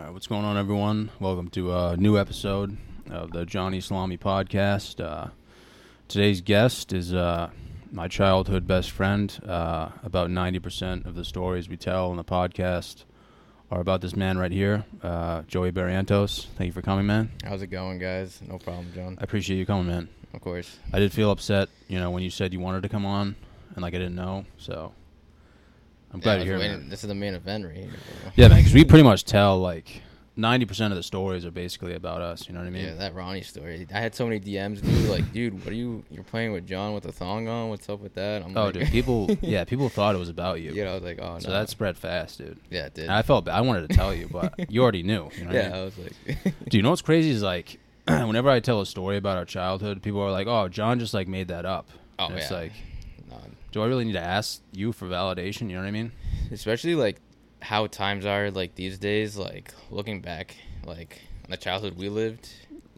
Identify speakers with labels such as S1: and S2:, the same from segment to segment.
S1: All right, what's going on, everyone? Welcome to a new episode of the Johnny Salami podcast. Uh, today's guest is uh, my childhood best friend. Uh, about 90% of the stories we tell on the podcast are about this man right here, uh, Joey Barrientos. Thank you for coming, man.
S2: How's it going, guys? No problem, John.
S1: I appreciate you coming, man.
S2: Of course.
S1: I did feel upset, you know, when you said you wanted to come on, and like I didn't know, so I'm glad
S2: Yeah, I
S1: to
S2: was
S1: hear
S2: waiting- This is the main event right here. bro.
S1: Yeah, man, because we pretty much tell like 90% of the stories are basically about us. You know what I mean?
S2: Yeah, that Ronnie story. I had so many DMs, dude. Like, dude, what are you? You're playing with John with the thong on? What's up with that? I'm
S1: Oh,
S2: like,
S1: dude, people, yeah, people thought it was about you.
S2: you know, I was like, oh no.
S1: So that spread fast, dude.
S2: yeah, it did.
S1: And I felt bad. I wanted to tell you, but you already knew. You know what I
S2: yeah,
S1: mean?
S2: I was like,
S1: Do you know what's crazy is like, whenever I tell a story about our childhood, people are like, "Oh, John just like made that up."
S2: oh
S1: And
S2: yeah.
S1: it's like,
S2: No,
S1: do I really need to ask you for validation? You know what I mean?
S2: especially like how times are like these days. Like looking back, like on the childhood we lived,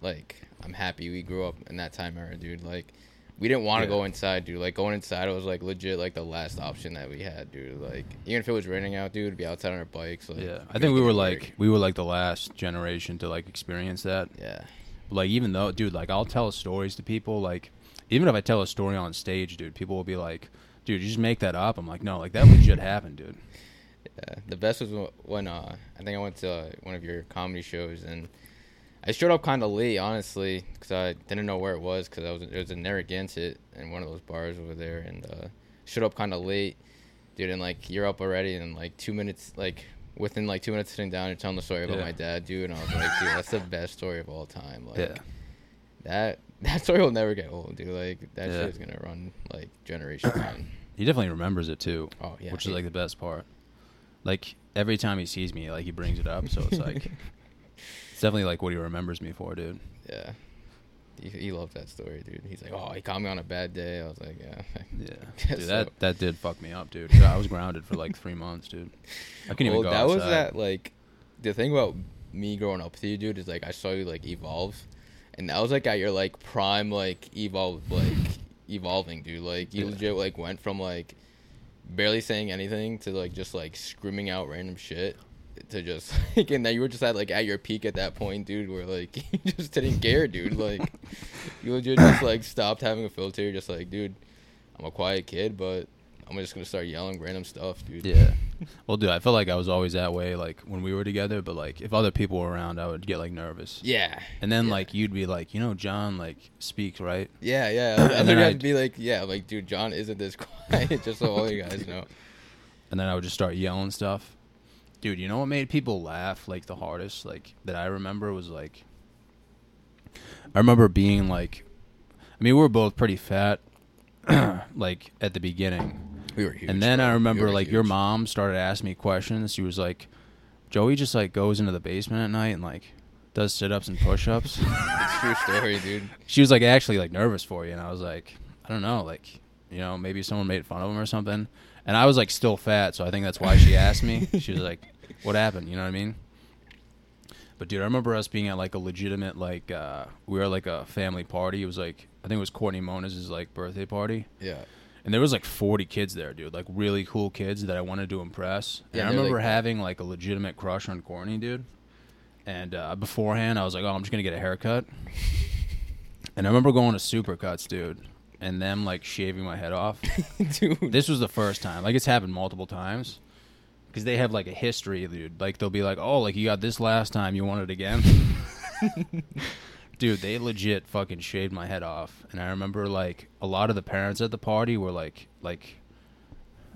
S2: like I'm happy we grew up in that time era, dude. Like. We didn't want to
S1: Yeah.
S2: go inside, dude. Like going inside was like legit, like the last option that we had, dude. Like even if it was raining out, dude, we'd be outside on our bikes. Like,
S1: Yeah, I think we were like we were like the last generation to like experience that.
S2: yeah,
S1: Like even though, dude, like I'll tell stories to people. Like even if I tell a story on stage, dude, people will be like, "Dude, you just make that up." I'm like, "No, like that legit happened, dude."
S2: yeah. The best was when uh, I think I went to uh, one of your comedy shows and I showed up kind of late, honestly, because I didn't know where it was because I was it was in Narragansett in one of those bars over there, and uh, showed up kind of late, dude. And like you're up already, and like two minutes, like within like two minutes sitting down, you're telling the story about
S1: Yeah.
S2: my dad, dude. And I was like, dude, that's the best story of all time. Like,
S1: Yeah.
S2: that that story will never get old, dude. Like that
S1: Yeah.
S2: shit is gonna run like generations on.
S1: He definitely remembers it too.
S2: Oh yeah,
S1: which
S2: he-
S1: is like the best part. Like every time he sees me, like he brings it up, so it's like it's definitely like what he remembers me for, dude.
S2: Yeah. He, he loved that story, dude. He's like, oh, he caught me on a bad day. I was like, yeah.
S1: Yeah, dude, that
S2: so.
S1: that did fuck me up, dude. I was grounded for like three months, dude. I couldn't
S2: well,
S1: even go Well,
S2: that was that, like, the thing about me growing up with you, dude, is like, I saw you, like, evolve. And that was, like, at your, like, prime, like, evolve, like, evolving, dude. Like, you
S1: Yeah.
S2: legit, like, went from, like, barely saying anything to, like, just, like, screaming out random shit. To just like, and then you were just at like at your peak at that point, dude. Where like you just didn't care, dude. Like you legit just like stopped having a filter. Just like, dude, I'm a quiet kid, but I'm just gonna start yelling random stuff, dude.
S1: Yeah. Well, dude, I felt like I was always that way, like when we were together. But like, if other people were around, I would get like nervous.
S2: Yeah.
S1: And then
S2: Yeah.
S1: like you'd be like, you know, John like speaks right.
S2: Yeah, yeah.
S1: And
S2: And
S1: then
S2: then
S1: I'd-
S2: I'd be like, yeah, like, dude, John isn't this quiet, just so all you guys know.
S1: and then I would just start yelling stuff. Dude, you know what made people laugh like the hardest, like that I remember was like I remember being like I mean, we were both pretty fat like at the beginning.
S2: We were huge.
S1: and then
S2: bro.
S1: I remember
S2: were
S1: like your mom started asking me questions. She was like Joey just like goes into the basement at night and like does sit-ups and push-ups.
S2: It's true story, dude.
S1: she was like actually like nervous for you and i was like i don't know like you know maybe someone made fun of him or something and i was like still fat so i think that's why she asked me she was like what happened you know what i mean but dude i remember us being at like a legitimate like uh we were like a family party it was like i think it was courtney mona's like birthday party
S2: Yeah.
S1: And there was like 40 kids there dude like really cool kids that i wanted to impress. And
S2: Yeah,
S1: i remember
S2: like-
S1: having like a legitimate crush on courtney dude. And uh, beforehand i was like oh i'm just gonna get a haircut. And i remember going to supercuts dude and them like shaving my head off.
S2: Dude.
S1: this was the first time. Like it's happened multiple times. Because they have like a history dude. Like they'll be like oh like you got this last time you want it again dude they legit fucking shaved my head off and i remember like a lot of the parents at the party were like like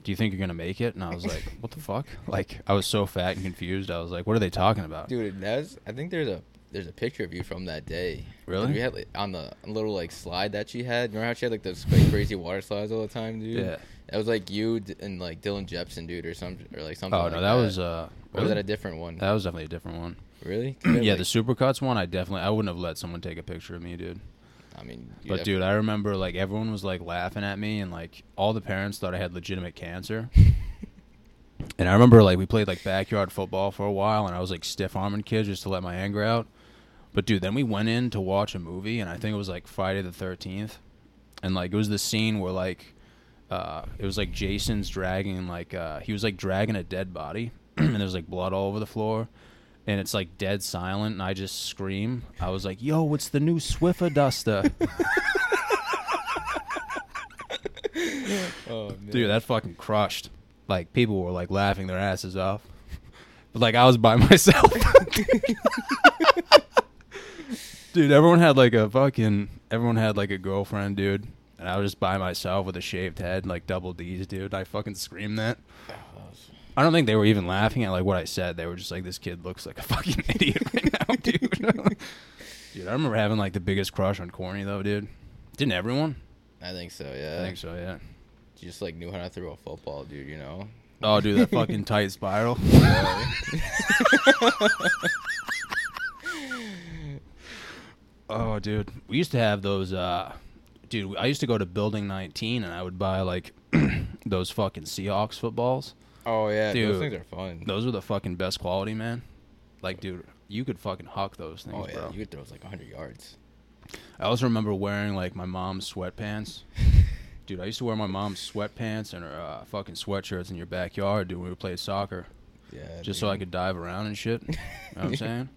S1: do you think you're gonna make it and i was like what the fuck like i was so fat and confused i was like what are they talking about
S2: Dude, that's. I think there's a there's a picture of you from that day.
S1: Really?
S2: We had like, on the little like slide that she had. Remember how she had like those like, crazy water slides all the time, dude?
S1: yeah
S2: That was like you and like Dylan Jepson, dude, or some or like something.
S1: oh
S2: like
S1: no that was uh
S2: Or was that a different one?
S1: that was definitely a different one
S2: really?
S1: yeah
S2: like-
S1: the supercuts one i definitely i wouldn't have let someone take a picture of me dude
S2: I mean,
S1: But dude, I remember like everyone was like laughing at me, and like all the parents thought I had legitimate cancer. and I remember like we played like backyard football for a while, and I was like stiff arming kids just to let my anger out. But dude, then we went in to watch a movie, and I think it was like Friday the Thirteenth, and like it was the scene where like uh, it was like Jason's dragging like uh, he was like dragging a dead body, and there's like blood all over the floor. And it's like dead silent, and I just scream. I was like, "Yo, what's the new Swiffer Duster?"
S2: Oh.
S1: Dude, that fucking crushed. Like people were like laughing their asses off. But like I was by myself. dude, everyone had like a fucking everyone had like a girlfriend, dude. And I was just by myself with a shaved head, like double D's, dude. I fucking screamed that.
S2: Oh,
S1: I don't think they were even laughing at like what I said. They were just like, "This kid looks like a fucking idiot right now, dude." dude, I remember having like the biggest crush on Courtney though, dude. Didn't everyone?
S2: I think so. Yeah.
S1: I think so, yeah.
S2: You just like knew how to throw a football, dude. You know.
S1: Oh, dude, that fucking tight spiral. Oh, dude, we used to have those. uh Dude, I used to go to Building 19, and I would buy like those fucking Seahawks footballs.
S2: Oh yeah,
S1: Dude.
S2: those things are fun.
S1: Those are the fucking best quality, man. Like, dude, you could fucking huck those things,
S2: oh yeah,
S1: bro.
S2: you could throw it like 100 yards.
S1: I also remember wearing like my mom's sweatpants. Dude, I used to wear my mom's sweatpants and her uh, fucking sweatshirts in your backyard, dude, when we would play soccer,
S2: Yeah.
S1: just so I could dive around and shit. You know what I'm saying?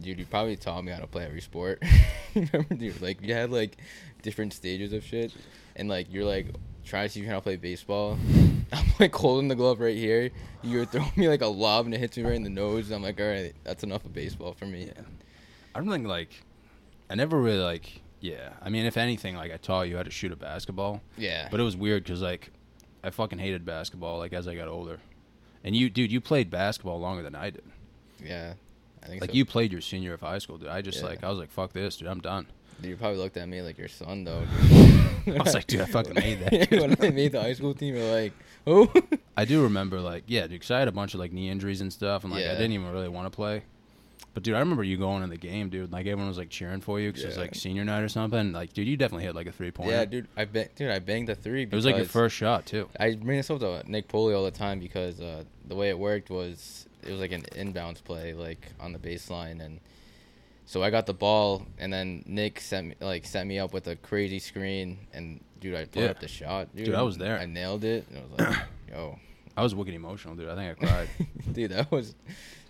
S2: Dude, you probably taught me how to play every sport. Remember, dude? Like you had like different stages of shit, and like you're like trying to see if you how play baseball. I'm like holding the glove right here. You're throwing me like a lob and it hits me right in the nose. I'm like, all right, that's enough of baseball for me.
S1: Yeah. I don't think like I never really like yeah. I mean, if anything, like I taught you how to shoot a basketball,
S2: Yeah.
S1: but it was weird because like I fucking hated basketball like as I got older. And you, dude, you played basketball longer than I did.
S2: yeah. I think
S1: Like
S2: so.
S1: you played your senior of high school, dude. I just
S2: Yeah.
S1: like I was like, fuck this, dude. I'm done.
S2: Dude, you probably looked at me like your son though.
S1: I was like, dude, I fucking made that,
S2: when I made the high school team, you're like, oh.
S1: I do remember like yeah, dude, because I had a bunch of like knee injuries and stuff, and like I didn't even really want to play. But dude, I remember you going in the game, dude. Like everyone was like cheering for you because it was like senior night or something. Like, dude, you definitely hit like a three point.
S2: yeah, dude, I bang, dude, I banged the three.
S1: It was like your first shot too.
S2: I bring this up to Nick Poley all the time because uh, the way it worked was it was like an inbounds play, like on the baseline, and so I got the ball, and then Nick sent me like set me up with a crazy screen, and dude, I put
S1: Yeah.
S2: up the shot, dude.
S1: Dude, I was there.
S2: I nailed it, and I was like, yo,
S1: I was wicked emotional, dude. I think I cried.
S2: dude, that was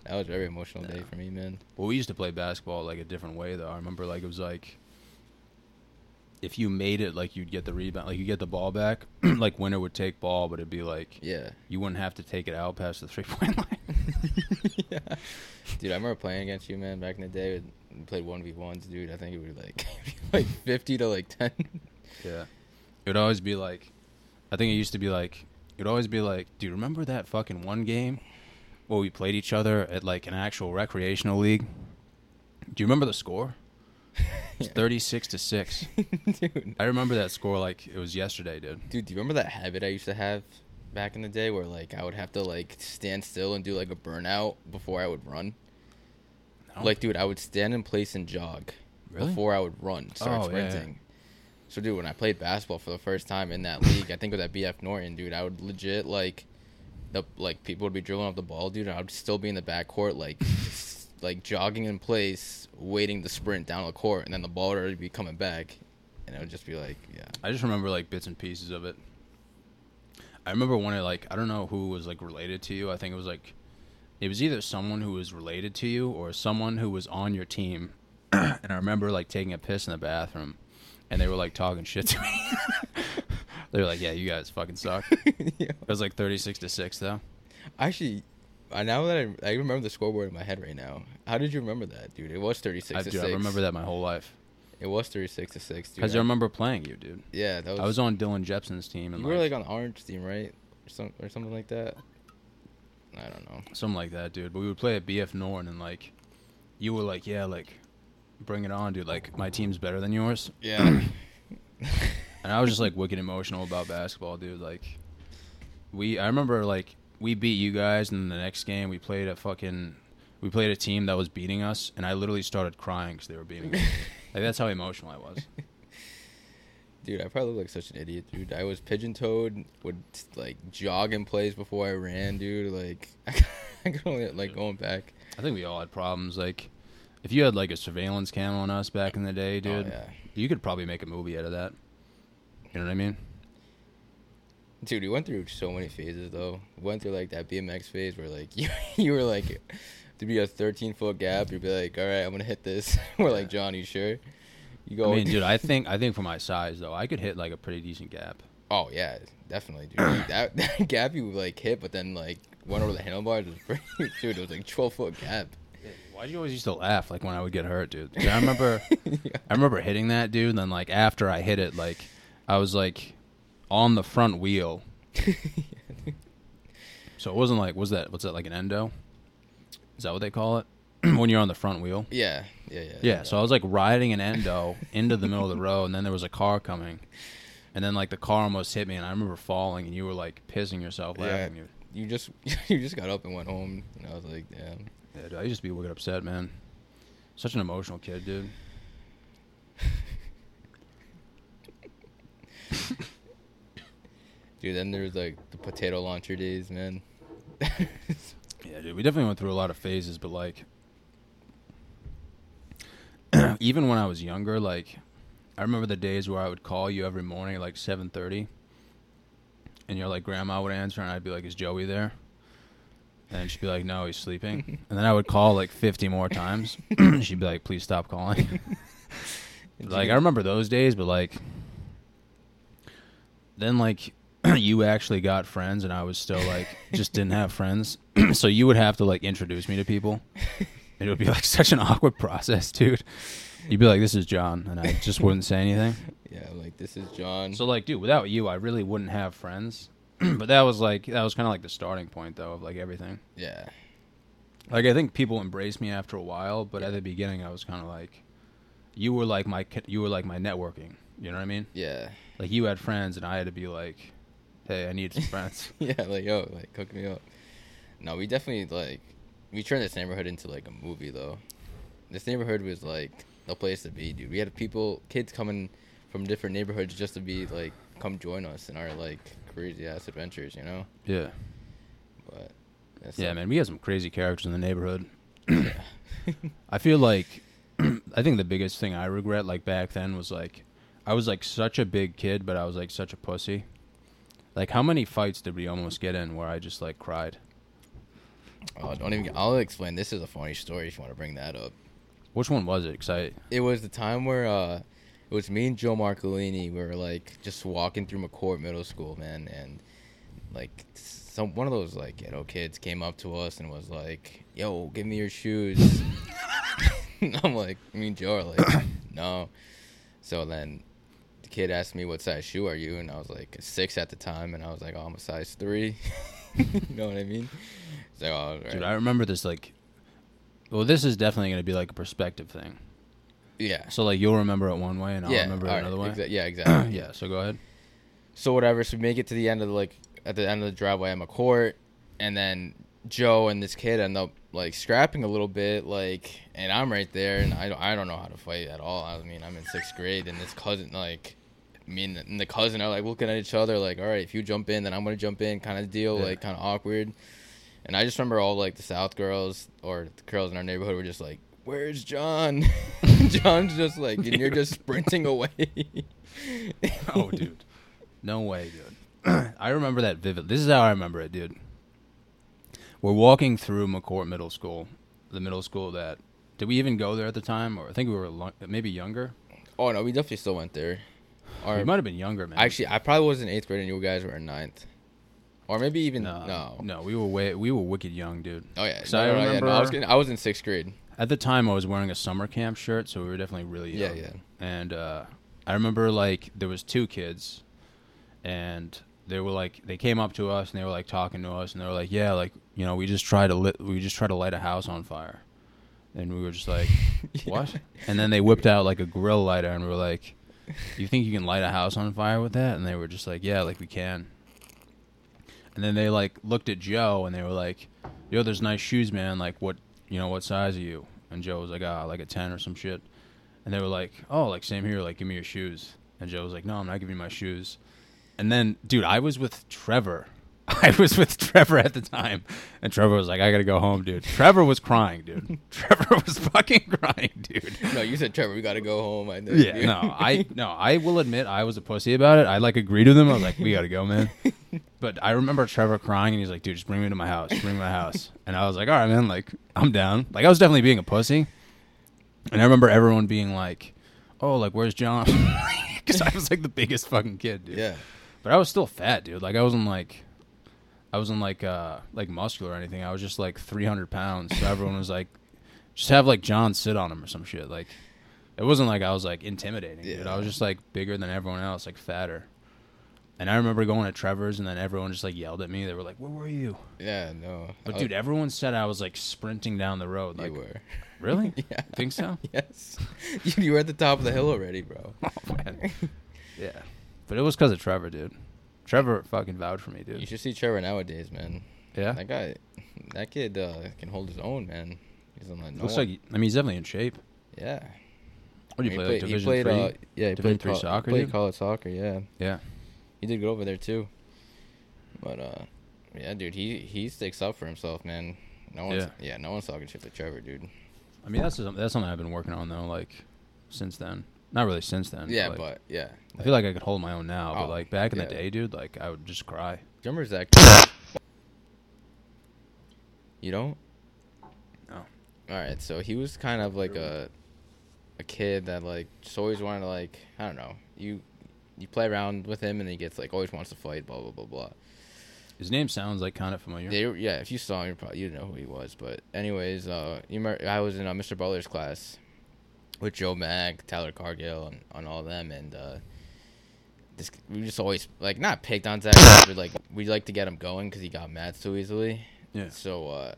S2: that was a very emotional day for me, man.
S1: well, we used to play basketball like a different way though. I remember like it was like if you made it, like you'd get the rebound, like you get the ball back. like winner would take ball, but it'd be like
S2: Yeah.
S1: you wouldn't have to take it out past the three point line.
S2: yeah. Dude, I remember playing against you, man, back in the day. We played one v ones, dude. I think it was like like fifty to like ten.
S1: Yeah. It would always be like, I think it used to be like, it would always be like, do you remember that fucking one game where we played each other at like an actual recreational league? Do you remember the score? It's
S2: Yeah.
S1: 36 to 6.
S2: dude.
S1: I remember that score like it was yesterday, dude.
S2: Dude, do you remember that habit I used to have back in the day where like I would have to like stand still and do like a burnout before I would run? Like, dude, I would stand in place and jog
S1: Really?
S2: before I would run, start
S1: Oh, yeah, yeah.
S2: sprinting. So, dude, when I played basketball for the first time in that league, I think it was at BF Norton, dude, I would legit like the like people would be dribbling off the ball, dude, and I would still be in the backcourt like like jogging in place, waiting to sprint down the court, and then the ball would already be coming back, and it would just be like, yeah,
S1: I just remember like bits and pieces of it. I remember when it like I don't know who was like related to you. I think it was like it was either someone who was related to you or someone who was on your team. and I remember like taking a piss in the bathroom and they were like talking shit to me. they were like, "Yeah, you guys fucking suck." It was like 36 to 6 though.
S2: Actually, now that I, I remember the scoreboard in my head right now. How did you remember that, dude? It was thirty six
S1: I,
S2: to
S1: dude,
S2: six.
S1: I remember that my whole life.
S2: It was thirty six to six, dude.
S1: Cuz I remember playing you, dude.
S2: Yeah, that was.
S1: I was on Dylan Jepson's team and
S2: You were like on the orange team, right? Or some or something like that. I don't know.
S1: something like that, dude. But we would play at BF Norton, and like, you were like, yeah, like, bring it on, dude. Like, my team's better than yours.
S2: Yeah.
S1: And I was just like wicked emotional about basketball, dude. Like, we, I remember like we beat you guys, and the next game we played a fucking, we played a team that was beating us, and I literally started crying because they were beating us. like that's how emotional I was.
S2: Dude, I probably look like such an idiot, dude. I was pigeon toed, would like jog in place before I ran, dude. Like I could only like going back.
S1: I think we all had problems. Like, if you had like a surveillance cam on us back in the day, oh, dude,
S2: Oh, yeah.
S1: you could probably make a movie out of that. You know what I mean?
S2: Dude, we went through so many phases though. We went through like that BMX phase where like you you were like to be a 13 foot gap, you'd be like, all right, I'm gonna hit this. we're like, John, you sure? You
S1: I mean, dude, I think I think for my size though, I could hit like a pretty decent gap.
S2: Oh yeah, definitely, dude. Like, that, that gap you like hit, but then like went over the handlebars was pretty. Dude, it was like 12 foot gap.
S1: Why do you always used to laugh like when I would get hurt, dude? I remember, I remember hitting that dude, and then like after I hit it, like I was like on the front wheel, so it wasn't like was that what's that like an endo? Is that what they call it when you're on the front wheel?
S2: Yeah, yeah, yeah.
S1: Yeah, so I was like riding an endo into the middle of the road, and then there was a car coming, and then like the car almost hit me, and I remember falling, and you were like pissing yourself
S2: Yeah.
S1: laughing. You-
S2: you just you just got up and went home, and I was like, damn.
S1: Yeah, dude, I used to be wicked upset, man. Such an emotional kid, dude.
S2: Dude, then there's like the potato launcher days, man.
S1: Yeah, dude, we definitely went through a lot of phases, but like, even when I was younger, like, I remember the days where I would call you every morning at like seven thirty, and your like grandma would answer, and I'd be like, "Is Joey there?" And she'd be like, "No, he's sleeping." and then I would call like fifty more times. she'd be like, "Please stop calling." like I remember those days, but like, then like you actually got friends, and I was still like just didn't have friends. so you would have to like introduce me to people. And it would be like such an awkward process, dude. You'd be like, "This is John," and I just wouldn't say anything.
S2: yeah, like this is John.
S1: So like, dude, without you, I really wouldn't have friends. but that was like that was kind of like the starting point though of like everything.
S2: yeah,
S1: Like I think people embraced me after a while, but at the beginning I was kind of like, you were like my you were like my networking. You know what I mean?
S2: yeah,
S1: Like you had friends, and I had to be like, "Hey, I need some friends."
S2: yeah. Like yo, like hook me up. No, we definitely like we turned this neighborhood into like a movie though. This neighborhood was like the place to be, dude. We had people, kids coming from different neighborhoods just to be like, come join us in our like crazy ass adventures, you know.
S1: yeah,
S2: But that's
S1: yeah,
S2: like-
S1: man. We had some crazy characters in the neighborhood.
S2: Yeah.
S1: I feel like I think the biggest thing I regret like back then was like I was like such a big kid, but I was like such a pussy. Like how many fights did we almost get in where I just like cried?
S2: Oh, don't even. I'll explain. This is a funny story if you want to bring that up.
S1: Which one was it? Cause I
S2: It was the time where uh, it was me and Joe Marcolini. We were like just walking through McCourt Middle School, man, and like some one of those like ghetto kids came up to us and was like, "Yo, give me your shoes." I'm like, me and Joe are like, no. So then the kid asked me, "What size shoe are you?" And I was like, a six at the time, and I was like, "Oh, I'm a size three. you know what I mean? So, all right.
S1: dude, I remember this like. Well, this is definitely going to be like a perspective thing.
S2: yeah,
S1: So like you'll remember it one way, and I'll
S2: yeah,
S1: remember it
S2: right,
S1: another way.
S2: exa- yeah, exactly.
S1: yeah. So go ahead.
S2: So whatever. So we make it to the end of the like at the end of the driveway I'm a court, and then Joe and this kid end up like scrapping a little bit, like, and I'm right there, and I don't, I don't know how to fight at all. I mean, I'm in sixth grade, and this cousin like. Me and the, and the cousin are like looking at each other, like, all right, if you jump in, then I'm gonna jump in, kind of deal,
S1: Yeah.
S2: like, kind of awkward. And I just remember all like the South girls or the girls in our neighborhood were just like, "Where's John?" John's just like, and you're just sprinting away.
S1: oh, dude. No way, dude. I remember that vivid. This is how I remember it, dude. We're walking through McCourt Middle School, the middle school that. Did we even go there at the time, or I think we were lo- maybe younger?
S2: Oh no, we definitely still went there. Or
S1: we might have been younger, man.
S2: actually, I probably was in eighth grade and you guys were in ninth, or maybe even
S1: no,
S2: no.
S1: no, we were way, we were wicked young, dude.
S2: Oh yeah, no,
S1: I
S2: no, no, yeah, no, I was
S1: remember-
S2: getting, I was in sixth grade.
S1: At the time, I was wearing a summer camp shirt, so we were definitely really young.
S2: yeah. Yeah.
S1: And uh, I remember like there was two kids, and they were like they came up to us and they were like talking to us and they were like, yeah, like you know we just try to lit we just try to light a house on fire, and we were just like, what? And then they whipped out like a grill lighter and we were like, you think you can light a house on fire with that? And they were just like, yeah, like we can. And then they like looked at Joe and they were like, yo, there's nice shoes, man. Like what you know what size are you? And Joe was like, ah, like a ten or some shit. And they were like, oh, like same here. Like give me your shoes. And Joe was like, no, I'm not giving you my shoes. And then, dude, I was with Trevor. I was with Trevor at the time, and Trevor was like, "I gotta go home, dude." Trevor was crying, dude. Trevor was fucking crying, dude.
S2: No, you said Trevor, we gotta go home. I know.
S1: Yeah,
S2: dude.
S1: no, I no, I will admit I was a pussy about it. I like agreed with him. I was like, "We gotta go, man." But I remember Trevor crying, and he's like, "Dude, just bring me to my house. Bring me to my house." And I was like, "All right, man. Like, I'm down." Like, I was definitely being a pussy. And I remember everyone being like, "Oh, like, where's John?" Because I was like the biggest fucking kid, dude.
S2: yeah.
S1: But I was still fat, dude. Like I wasn't like, I wasn't like uh like muscular or anything. I was just like 300 pounds. So everyone was like, just have like John sit on him or some shit. Like, it wasn't like I was like intimidating, dude. I was just like bigger than everyone else, like fatter. And I remember going to Trevor's, and then everyone just like yelled at me. They were like, "Where were you?"
S2: Yeah, no.
S1: But
S2: I-
S1: dude, everyone said I was like sprinting down the road.
S2: you were.
S1: really?
S2: Yeah.
S1: Think so?
S2: Yes. You, you were at the top of the hill already, bro.
S1: Oh, man. yeah. But it was because of Trevor, dude. Trevor fucking vouched for me, dude.
S2: You should see Trevor nowadays, man.
S1: yeah.
S2: That guy, that kid uh, can hold his own, man. He's on that.
S1: Looks like I mean he's definitely in shape.
S2: yeah.
S1: What do you
S2: He
S1: play?
S2: played-
S1: like
S2: he
S1: Division
S2: played,
S1: three?
S2: uh, yeah, he
S1: Division
S2: played
S1: three
S2: col-
S1: soccer,
S2: Played
S1: dude?
S2: college soccer, yeah.
S1: yeah.
S2: He did good over there too. But uh, yeah, dude, he he sticks up for himself, man. No one's
S1: Yeah.
S2: yeah, no one's talking shit to Trevor, dude.
S1: I mean that's that's something I've been working on though. Like since then, not really since then.
S2: yeah,
S1: like,
S2: but yeah.
S1: I feel like I could hold my own now.
S2: Oh,
S1: but like back in
S2: yeah.
S1: the day, dude, like I would just cry.
S2: Remember Zach? You don't?
S1: No.
S2: All right, so he was kind of like a a kid that like just always wanted to like I don't know you you play around with him and he gets like always wants to fight blah blah blah blah.
S1: His name sounds like kind of familiar.
S2: Yeah, yeah. If you saw him, you probably you'd know who he was. But anyways, uh, you remember I was in uh, Mr. Butler's class with Joe Mag, Tyler Cargill, and on all them, and uh, this we just always like not picked on Zach, but like we like to get him going because he got mad so easily.
S1: Yeah.
S2: So uh,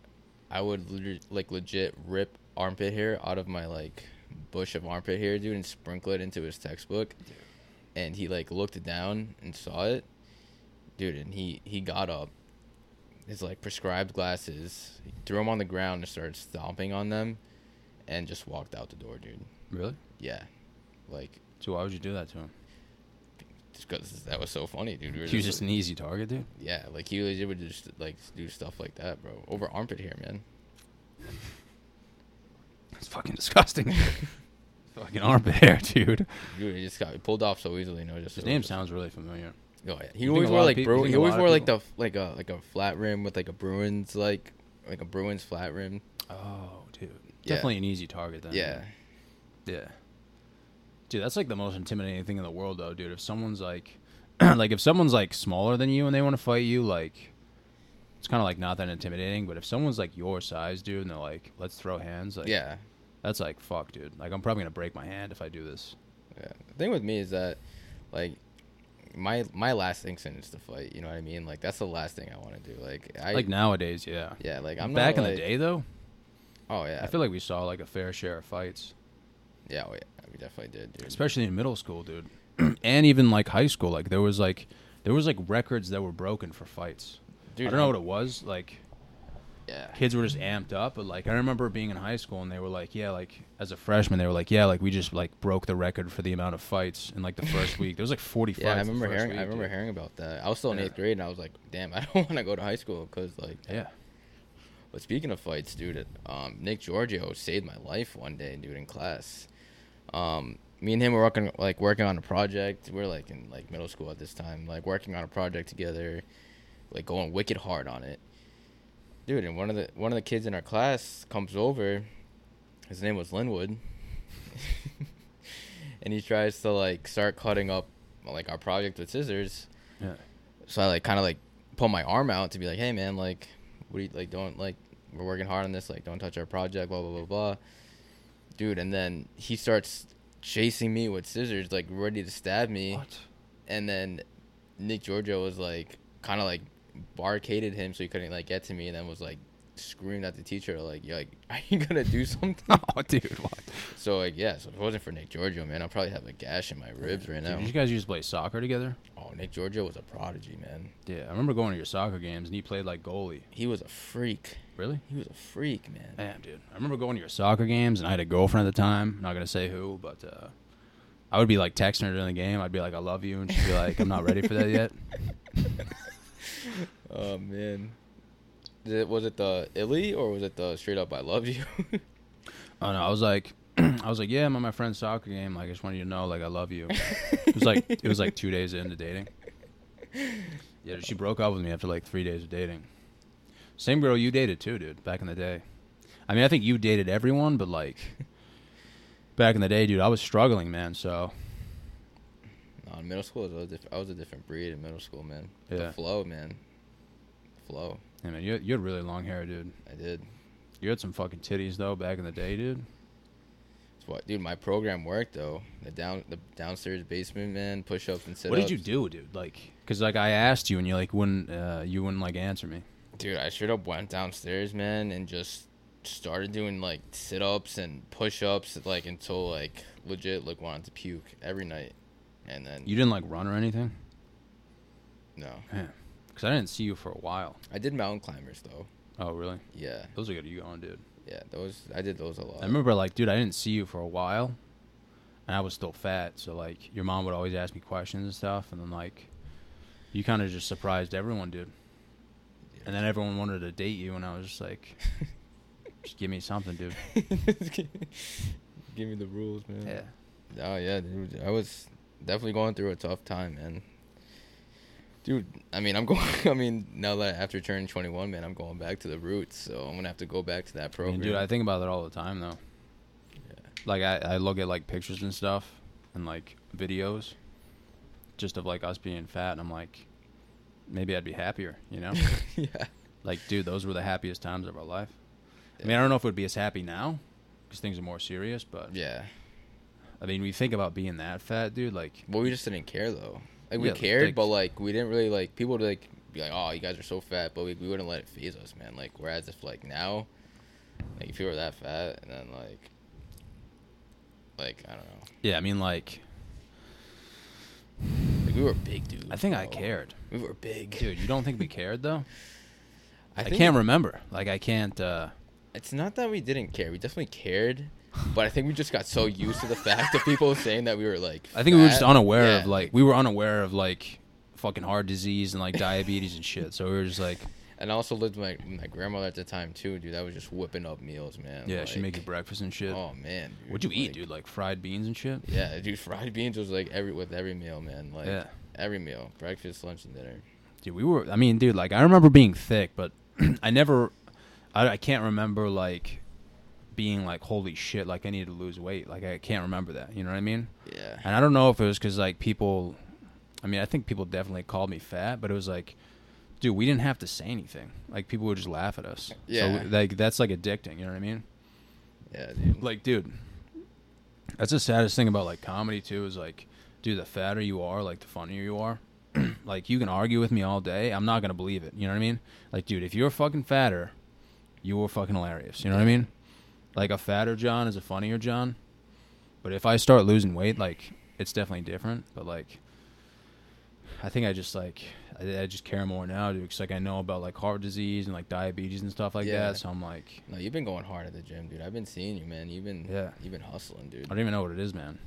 S2: I would le- like legit rip armpit hair out of my like bush of armpit hair, dude, and sprinkle it into his textbook. And he like looked it down and saw it, dude, and he he got up, his like prescribed glasses, he threw them on the ground and started stomping on them, and just walked out the door, dude.
S1: Really?
S2: Yeah, like
S1: So why would you do that to him?
S2: because that was so funny, dude. We
S1: He was just an easy target, dude.
S2: yeah, like he legit would just like do stuff like that, bro, over armpit hair, man.
S1: It's fucking disgusting. fucking armpit hair, dude.
S2: Dude, he just got pulled off so easily. You know, just
S1: His
S2: so-
S1: name sounds really familiar.
S2: Oh yeah, he
S1: You
S2: always wore like
S1: peop- you
S2: Bru-
S1: think
S2: he always wore like the like a like a flat rim with like a Bruins like like a Bruins flat rim.
S1: Oh, dude.
S2: Yeah.
S1: Definitely an easy target then.
S2: Yeah,
S1: Yeah. Dude, that's like the most intimidating thing in the world, though, dude. If someone's like, like if someone's like smaller than you and they want to fight you, like, it's kind of like not that intimidating. But if someone's like your size, dude, and they're like, let's throw hands, like,
S2: yeah,
S1: that's like fuck, dude. Like I'm probably gonna break my hand if I do this.
S2: yeah. The thing with me is that like my my last instinct is to fight. You know what I mean? Like that's the last thing I want to do. Like I
S1: like nowadays, yeah.
S2: yeah, like I'm
S1: Back
S2: not,
S1: in
S2: like-
S1: the day, though,
S2: Oh yeah,
S1: I feel like we saw like a fair share of fights,
S2: yeah, oh, yeah, we definitely did, dude.
S1: especially in middle school, dude, and even like high school. Like there was like there was like records that were broken for fights.
S2: dude,
S1: I don't know what it was. Like
S2: Yeah,
S1: kids were just amped up, but like I remember being in high school and they were like, yeah, like as a freshman, they were like, yeah, like we just like broke the record for the amount of fights in like the first week. There was like forty fights.
S2: yeah. I remember hearing.
S1: week,
S2: I remember
S1: dude.
S2: hearing about that. I was still in
S1: Yeah.
S2: eighth grade, and I was like, "Damn, I don't want to go to high school." Cause like,
S1: Yeah,
S2: But speaking of fights, dude, um, Nick Giorgio saved my life one day, dude, in class. Um, me and him were working like working on a project. We are like in like middle school at this time, like working on a project together, like going wicked hard on it, dude. And one of the one of the kids in our class comes over. His name was Linwood, and he tries to like start cutting up like our project with scissors.
S1: yeah.
S2: So I like kind of like pull my arm out to be like, hey man, like, what do you like? Don't like, we're working hard on this. Like, don't touch our project. Blah blah blah blah. Dude, and then he starts chasing me with scissors, like ready to stab me.
S1: What?
S2: And then Nick Giorgio was like, kind of like barricaded him so he couldn't like get to me, and then was like screamed at the teacher like, "You're like, are you gonna do something?"
S1: Oh, dude, what?
S2: so like, yeah. So if it wasn't for Nick Giorgio, man, I'll probably have a gash in my ribs right now.
S1: did you guys used to play soccer together?
S2: Oh, Nick Giorgio was a prodigy, man.
S1: Yeah, I remember going to your soccer games and he played like goalie.
S2: He was a freak.
S1: Really?
S2: He was a freak, man.
S1: Damn, dude. I remember going to your soccer games and I had a girlfriend at the time. I'm not gonna say who, but uh, I would be like texting her during the game. I'd be like, "I love you," and she'd be like, "I'm not ready for that yet."
S2: oh man. Did was it the illy or was it the straight up I love you?
S1: Oh no, I was like, I was like, yeah, I'm at my friend's soccer game. Like, I just wanted you to know, like, I love you. It was like, it was like two days into dating. Yeah, she broke up with me after like three days of dating. Same girl you dated too, dude. Back in the day. I mean, I think you dated everyone, but like, back in the day, dude, I was struggling, man. So
S2: No, in middle school, I was, a diff- I was a different breed in middle school, man.
S1: Yeah.
S2: The flow, man. Flow.
S1: Yeah, man, you you had really long hair, dude.
S2: I did.
S1: You had some fucking titties though back in the day, dude.
S2: That's what, dude. My program worked though. The down, the downstairs basement, man. Push ups and sit
S1: What did you do, dude? Like, cause like I asked you and you like wouldn't uh, you wouldn't like answer me.
S2: Dude, I straight up went downstairs, man, and just started doing like sit ups and push ups, like until like legit like wanted to puke every night, and then
S1: You didn't like run or anything,
S2: no,
S1: cause I didn't see you for a while.
S2: I did mountain climbers though.
S1: Oh really?
S2: Yeah,
S1: Those are good. You going, dude?
S2: yeah, those I did those a lot.
S1: I remember like, dude, I didn't see you for a while, and I was still fat. So like, your mom would always ask me questions and stuff, and then like, you kind of just surprised everyone, dude. And then everyone wanted to date you, and I was just like, just give me something, dude.
S2: Give me the rules, man.
S1: Yeah.
S2: Oh yeah, dude. I was definitely going through a tough time, man. Dude, I mean, I'm going. I mean, now that after turning 21, man, I'm going back to the roots. So I'm gonna have to go back to that
S1: I
S2: program.
S1: mean, dude, I think about that all the time though.
S2: Yeah.
S1: Like I, I look at like pictures and stuff and like videos just of like us being fat and I'm like maybe I'd be happier, you know?
S2: yeah.
S1: like dude, those were the happiest times of our life. I mean, I don't know if it would be as happy now cuz things are more serious, but
S2: Yeah.
S1: I mean, we think about being that fat, dude, like
S2: Well, we just didn't care though. Like we
S1: Yeah,
S2: cared,
S1: like-
S2: but like we didn't really like people would like be like, "Oh, you guys are so fat," but we, we wouldn't let it phase us, man. Like whereas if like now, like if you were that fat and then like, like I don't know,
S1: yeah, I mean like
S2: like we were big, dude.
S1: I think I cared.
S2: We were big,
S1: Dude, you don't think we cared though? I,
S2: think
S1: can't remember. Like I can't uh
S2: It's not that we didn't care. We definitely cared, but I think we just got so used to the fact of people saying that we were like.
S1: I think we were just unaware
S2: Yeah,
S1: of like we were unaware of like fucking heart disease and like diabetes and shit. So we were just like,
S2: And I also lived with my my grandmother at the time too, dude. That was just whipping up meals, man.
S1: yeah, she make you breakfast and shit.
S2: Oh man, dude.
S1: What'd you eat, dude? Like fried beans and shit?
S2: Yeah, dude. Fried beans was like every with every meal, man. Like
S1: yeah.
S2: every meal, breakfast, lunch, and dinner.
S1: Dude, we were I mean, dude, like I remember being thick, but I never I, I can't remember like being like holy shit, like I need to lose weight. Like I can't remember that. You know what I mean?
S2: Yeah.
S1: And I don't know if it was because like people, I mean, I think people definitely called me fat, but it was like, dude, we didn't have to say anything. Like people would just laugh at us.
S2: Yeah.
S1: So like that's like addicting. You know what I mean?
S2: Yeah, dude.
S1: Like, dude, that's the saddest thing about like comedy too. Is like, dude, the fatter you are, like the funnier you are. like you can argue with me all day, I'm not gonna believe it. You know what I mean? Like, dude, if you're fucking fatter, you were fucking hilarious. You know what I mean? Like a fatter John is a funnier John. But if I start losing weight, like it's definitely different. But like, I think I just like I, I just care more now, dude. Because like I know about like heart disease and like diabetes and stuff like
S2: Yeah.
S1: that. So I'm like,
S2: No, you've been going hard at the gym, dude. I've been seeing you, man. You've been
S1: Yeah.
S2: You've been hustling, dude.
S1: I don't even know what it is, man.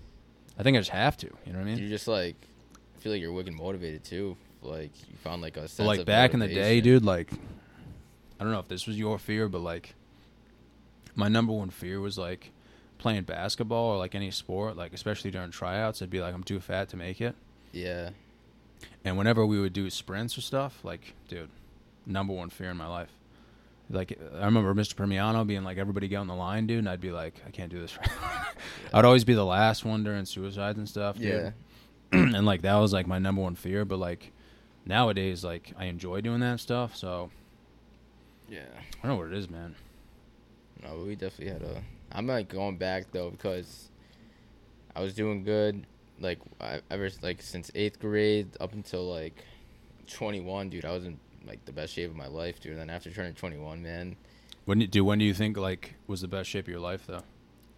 S1: I think I just have to. You know what I mean?
S2: You're just like, I feel like you're wicked motivated too. Like you found like a sense
S1: But like
S2: of
S1: back in the day,
S2: motivation.
S1: dude, like I don't know if this was your fear, but like my number one fear was like playing basketball or like any sport, like especially during tryouts, I'd be like I'm too fat to make it.
S2: Yeah.
S1: And whenever we would do sprints or stuff, like dude, number one fear in my life. Like I remember Mr. Permiano being like, "Everybody get on the line, dude," and I'd be like, "I can't do this." Right now." I'd always be the last one during suicides and stuff. Dude.
S2: Yeah.
S1: and like that was like my number one fear. But like nowadays, like I enjoy doing that stuff. So
S2: Yeah.
S1: I don't know what it is, man.
S2: No, we definitely had a. I'm like going back though because I was doing good, like I, ever like since eighth grade up until like 21, dude. I was in like the best shape of my life, dude. And then after turning 21, man,
S1: When do, when do you think like was the best shape of your life though?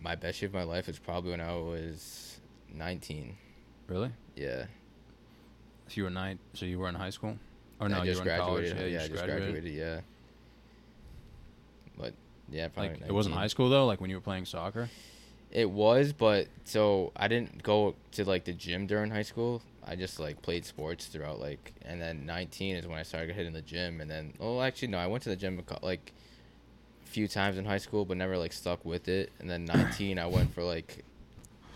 S2: my best shape of my life was probably when I was 19.
S1: Really?
S2: Yeah.
S1: If you were nine, so you were in high school, or
S2: I
S1: no, you
S2: just
S1: were in college.
S2: graduated.
S1: Yeah, you just
S2: just
S1: graduated.
S2: graduated. Yeah. Yeah, probably
S1: Like it wasn't high school though. Like when you were playing soccer.
S2: It was, but so I didn't go to like the gym during high school. I just like played sports throughout like, and then 19 is when I started hitting the gym, and then oh actually no, I went to the gym like a few times in high school, but never like stuck with it. And then 19, I went for like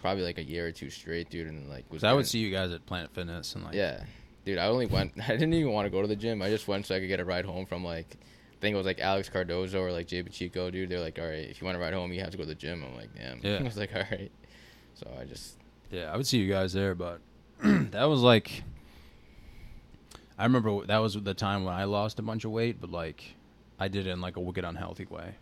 S2: probably like a year or two straight, dude, and like was.
S1: I would see you guys at Planet Fitness and like
S2: yeah, dude. I only went. I didn't even want to go to the gym. I just went so I could get a ride home from like. I think it was like Alex Cardozo or like Jay Pacheco, dude. They're like, all right, if you want to ride home, you have to go to the gym. I'm like, damn.
S1: Yeah.
S2: I was like, all right. So I just,
S1: Yeah, I would see you guys there, but that was like I remember that was the time when I lost a bunch of weight, but like I did it in like a wicked unhealthy way.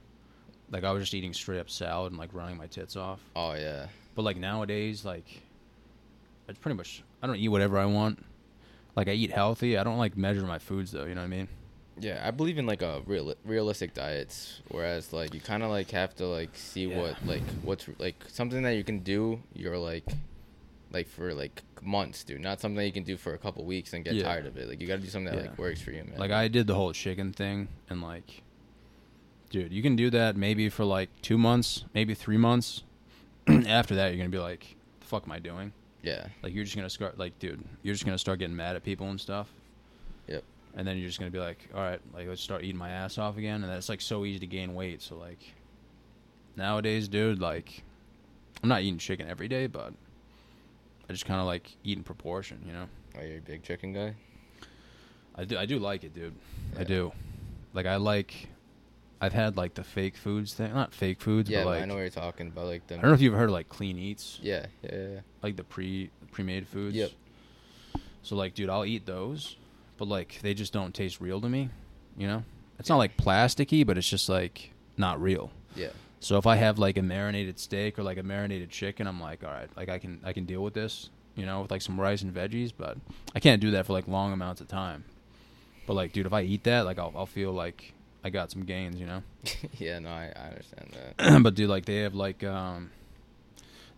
S1: Like I was just eating straight up salad and like running my tits off.
S2: oh yeah,
S1: But like nowadays, like it's pretty much I don't eat whatever I want. Like I eat healthy. I don't like measure my foods though. You know what I mean?
S2: Yeah. I believe in like a real realistic diets, whereas like you kind of like have to like see
S1: Yeah.
S2: what like what's like something that you can do. You're like, like for like months, dude. Not something you can do for a couple weeks and get
S1: Yeah.
S2: tired of it. Like you got to do something that
S1: Yeah.
S2: like works for you, man.
S1: Like I did the whole chicken thing and like dude, you can do that maybe for like 2 months, maybe 3 months. After that, you're going to be like, "The fuck am I doing?"
S2: yeah,
S1: Like you're just to start like, dude, you're just going to start getting mad at people and stuff. And then you're just going to be like, "All right, like let's start eating my ass off again." And that's like so easy to gain weight. So like nowadays, dude, like I'm not eating chicken every day, but I just kind of like eat in proportion, you know?
S2: are you a big chicken guy?
S1: I do I do like it, dude. I do. Like I like I've had like the fake foods thing, not fake foods,
S2: Yeah,
S1: but like
S2: I know what you're talking about. Like
S1: the,
S2: I
S1: don't know if you've heard of like clean eats,
S2: Yeah, yeah, yeah.
S1: like the pre pre-made foods.
S2: Yep.
S1: So like, dude, I'll eat those, but like they just don't taste real to me. You know, it's not like plasticky, but it's just like not real.
S2: yeah.
S1: So if I have like a marinated steak or like a marinated chicken, I'm like, all right, like I can I can deal with this, you know, with like some rice and veggies, but I can't do that for like long amounts of time. But like, dude, if I eat that, like I'll I'll feel like I got some gains, you know.
S2: yeah, no, I, I understand that.
S1: but dude, like they have like um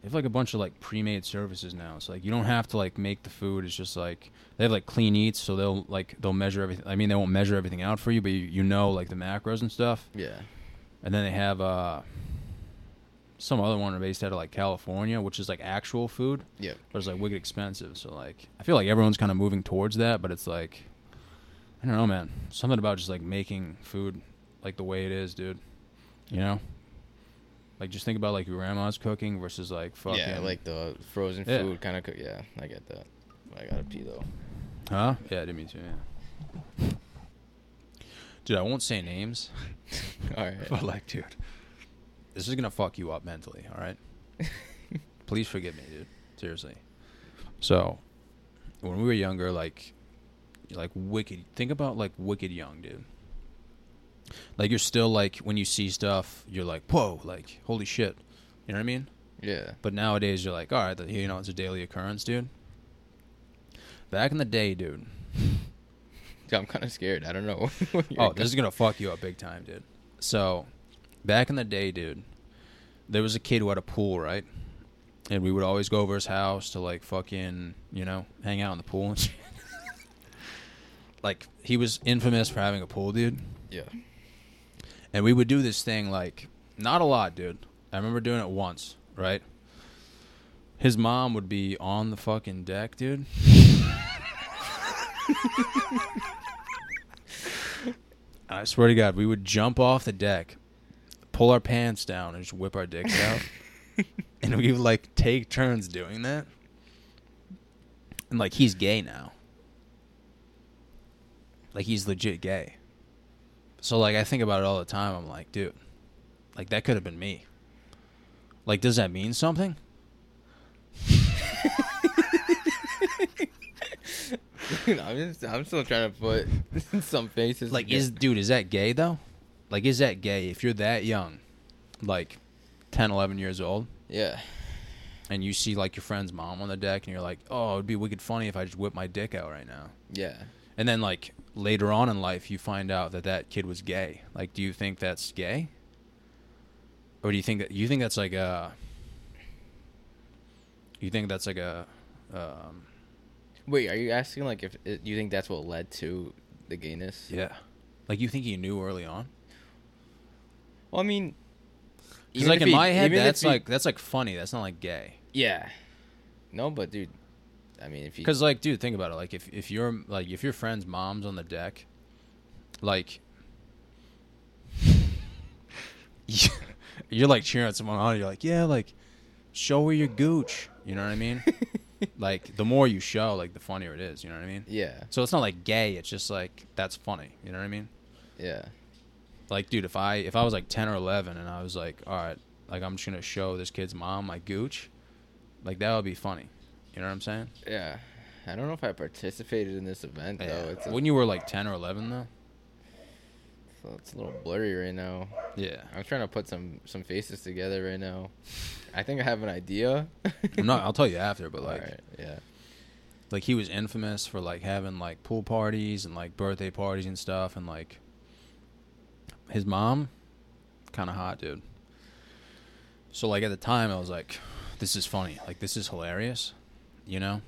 S1: they have like a bunch of like pre-made services now. So like you don't have to like make the food. It's just like they have like clean eats, so they'll like they'll measure everything. I mean, they won't measure everything out for you, but you, you know like the macros and stuff.
S2: Yeah.
S1: And then they have uh some other one based out of like California, which is like actual food,
S2: Yeah.
S1: but it's like wicked expensive. So like I feel like everyone's kind of moving towards that, but it's like I don't know, man. Something about just like making food like the way it is, dude. You know? Like just think about like your grandma's cooking versus like fucking
S2: Yeah, like the frozen
S1: Yeah.
S2: food kind of. Co- yeah, I get that. I gotta pee though.
S1: Huh? Yeah, I did me too, yeah. Dude, I won't say names,
S2: All right.
S1: but like, dude, this is gonna fuck you up mentally, all right? Please forgive me, dude. Seriously. So, when we were younger, like, like wicked. Think about like wicked young, dude. Like you're still like when you see stuff, you're like, whoa, like holy shit. You know what I mean?
S2: Yeah.
S1: But nowadays, you're like, all right, you know, it's a daily occurrence, dude. Back in the day, dude.
S2: I'm kind of scared. I don't know.
S1: Oh,
S2: gonna-
S1: this is gonna fuck you up big time, dude. So, back in the day, dude, there was a kid who had a pool, right? And we would always go over his house to like fucking, you know, hang out in the pool and shit. like he was infamous for having a pool, dude.
S2: Yeah.
S1: And we would do this thing like not a lot, dude. I remember doing it once, right? His mom would be on the fucking deck, dude. I swear to God, we would jump off the deck, pull our pants down, and just whip our dicks out. and we would like take turns doing that. And like he's gay now. Like he's legit gay. So like I think about it all the time. I'm like, dude, like that could have been me. Like, does that mean something?
S2: I'm just, I'm still trying to put some faces.
S1: Like,
S2: together.
S1: is dude, is that gay though? Like, is that gay if you're that young, like 10, 11 years old,
S2: yeah,
S1: and you see like your friend's mom on the deck, and you're like, oh, it'd be wicked funny if I just whip my dick out right now.
S2: yeah.
S1: And then like later on in life, you find out that that kid was gay. Like, do you think that's gay? Or do you think that you think that's like a? You think that's like a, um,
S2: Wait, are you asking like if it, you think that's what led to the gayness?
S1: yeah, like you think he knew early on?
S2: Well, I mean,
S1: like in
S2: he-
S1: my head, that's
S2: he-
S1: like that's like funny. That's not like gay.
S2: yeah. No, but dude, I mean, if you
S1: Because like, dude, think about it. Like, if if your like if your friend's mom's on the deck, like, you're like cheering someone on. You're like, yeah, like, show her your gooch. You know what I mean? like, the more you show, like, the funnier it is. You know what I mean?
S2: yeah,
S1: So it's not like gay. It's just like that's funny. You know what I mean?
S2: yeah,
S1: Like, dude, if I if I was like ten or eleven and I was like, all right, like I'm just gonna show this kid's mom my gooch, like that would be funny. You know what I'm saying?
S2: yeah. I don't know if I participated in this event though. It's a,
S1: when you were like ten or eleven, though.
S2: so it's a little blurry right now.
S1: Yeah.
S2: I'm trying to put some some faces together right now. I think I have an idea.
S1: I'm not. I'll tell you after, but like,
S2: Alright, yeah,
S1: like he was infamous for like having like pool parties and like birthday parties and stuff, and like his mom, kind of hot, dude. So like at the time, I was like, this is funny, like this is hilarious, you know.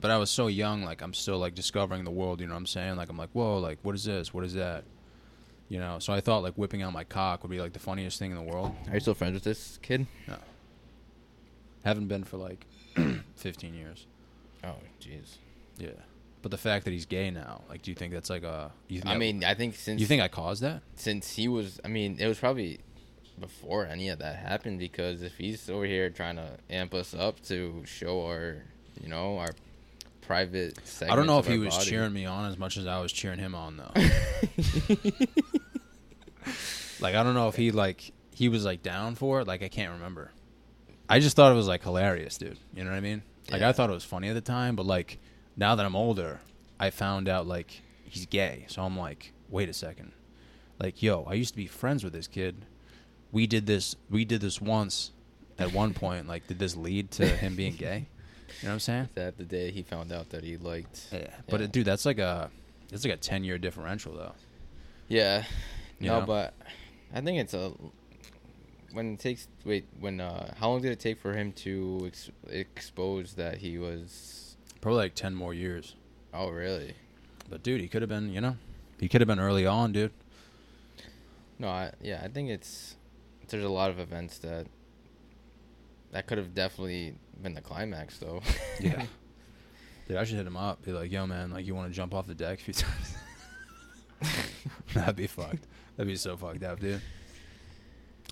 S1: But I was so young, like I'm still like discovering the world. You know what I'm saying? Like I'm like, whoa, like what is this? What is that? You know. So I thought like whipping out my cock would be like the funniest thing in the world.
S2: are you still friends with this kid? No.
S1: Haven't been for like 15 years.
S2: Oh, jeez.
S1: Yeah. But the fact that he's gay now, like, do you think that's like a? You think
S2: I
S1: that-
S2: mean, I think since
S1: you think I caused that?
S2: since he was, I mean, it was probably before any of that happened because if he's over here trying to amp us up to show our, you know, our private.
S1: I don't know if he was
S2: body.
S1: cheering me on as much as I was cheering him on, though. like, I don't know if he like he was like down for it. Like, I can't remember. I just thought it was like hilarious, dude. You know what I mean? Like,
S2: Yeah.
S1: I thought it was funny at the time, but like now that I'm older, I found out like he's gay. So I'm like, wait a second. Like, yo, I used to be friends with this kid. We did this. We did this once. At one point, like, did this lead to him being gay? You know what I'm saying?
S2: that the day he found out that he liked.
S1: Yeah, but
S2: Yeah.
S1: It, dude, that's like a it's like a ten year differential though.
S2: Yeah.
S1: You
S2: no,
S1: know?
S2: but I think it's a when it takes wait when uh how long did it take for him to ex- expose that he was
S1: Probably like ten more years.
S2: oh really
S1: But dude, he could have been, you know, he could have been early on, dude.
S2: no I, yeah I think it's there's a lot of events that that could have definitely been the climax though
S1: Yeah. Dude, I should hit him up. Be like, yo, man, like, you want to jump off the deck a few times? That'd be fucked. That'd be so fucked up, dude.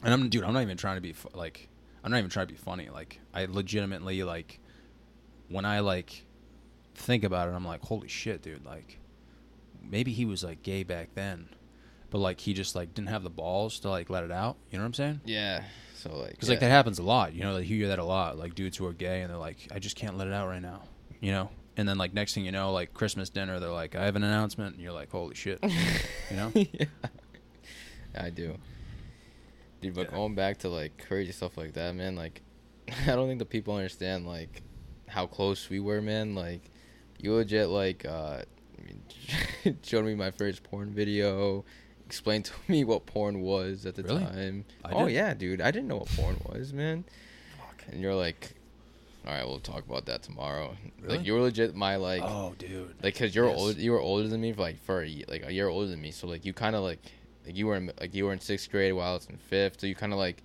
S1: And I'm, dude, I'm not even trying to be fu- like, I'm not even trying to be funny. Like, I legitimately like, when I like think about it, I'm like, holy shit, dude. Like, maybe he was like gay back then, but like he just like didn't have the balls to like let it out. You know what I'm saying?
S2: yeah so like
S1: Because like that happens a lot. You know, like, you hear that a lot. Like dudes who are gay and they're like, I just can't let it out right now. You know. And then like next thing you know, like Christmas dinner, they're like, I have an announcement, and you're like, holy shit. you know.
S2: yeah. I do. Dude, but
S1: Yeah.
S2: going back to like crazy stuff like that, man, like I don't think the people understand like how close we were, man. Like you legit like uh I mean, showed me my first porn video, explained to me what porn was at the
S1: Really?
S2: time.
S1: I
S2: oh
S1: did?
S2: yeah, dude, I didn't know what porn was, man. Fuck. And you're like, all right, we'll talk about that tomorrow.
S1: Really?
S2: Like you were legit my like
S1: oh, dude.
S2: like because you're
S1: Yes.
S2: old you were older than me for like for a, like a year older than me so like you kind of like like you were in like you were in sixth grade while I was in fifth so you kind of like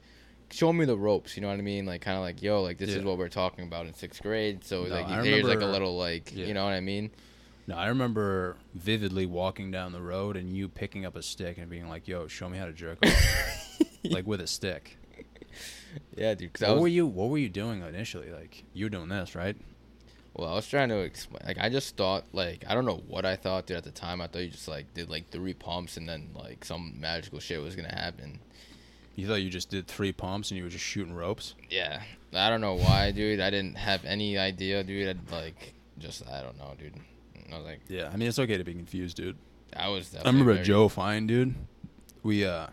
S2: show me the ropes you know what I mean like kind of like yo like this is what we're talking about in sixth grade so
S1: No,
S2: like
S1: I
S2: there's like a little like
S1: Yeah.
S2: you know what I mean
S1: No, I remember vividly walking down the road and you picking up a stick and being like, "Yo, show me how to jerk off," like with a stick.
S2: yeah dude
S1: What
S2: was
S1: were you? What were you doing initially? Like you were doing this, right?
S2: well I was trying to explain like I just thought like I don't know what I thought dude at the time I thought you just like did like three pumps and then like some magical shit was gonna happen
S1: You thought you just did three pumps and you were just shooting ropes.
S2: Yeah, I don't know why, dude. I didn't have any idea, dude. I'd like just I don't know, dude. I was like,
S1: Yeah, I mean it's okay to be confused, dude.
S2: I was.
S1: I remember
S2: very-
S1: Joe Fine, dude. We uh,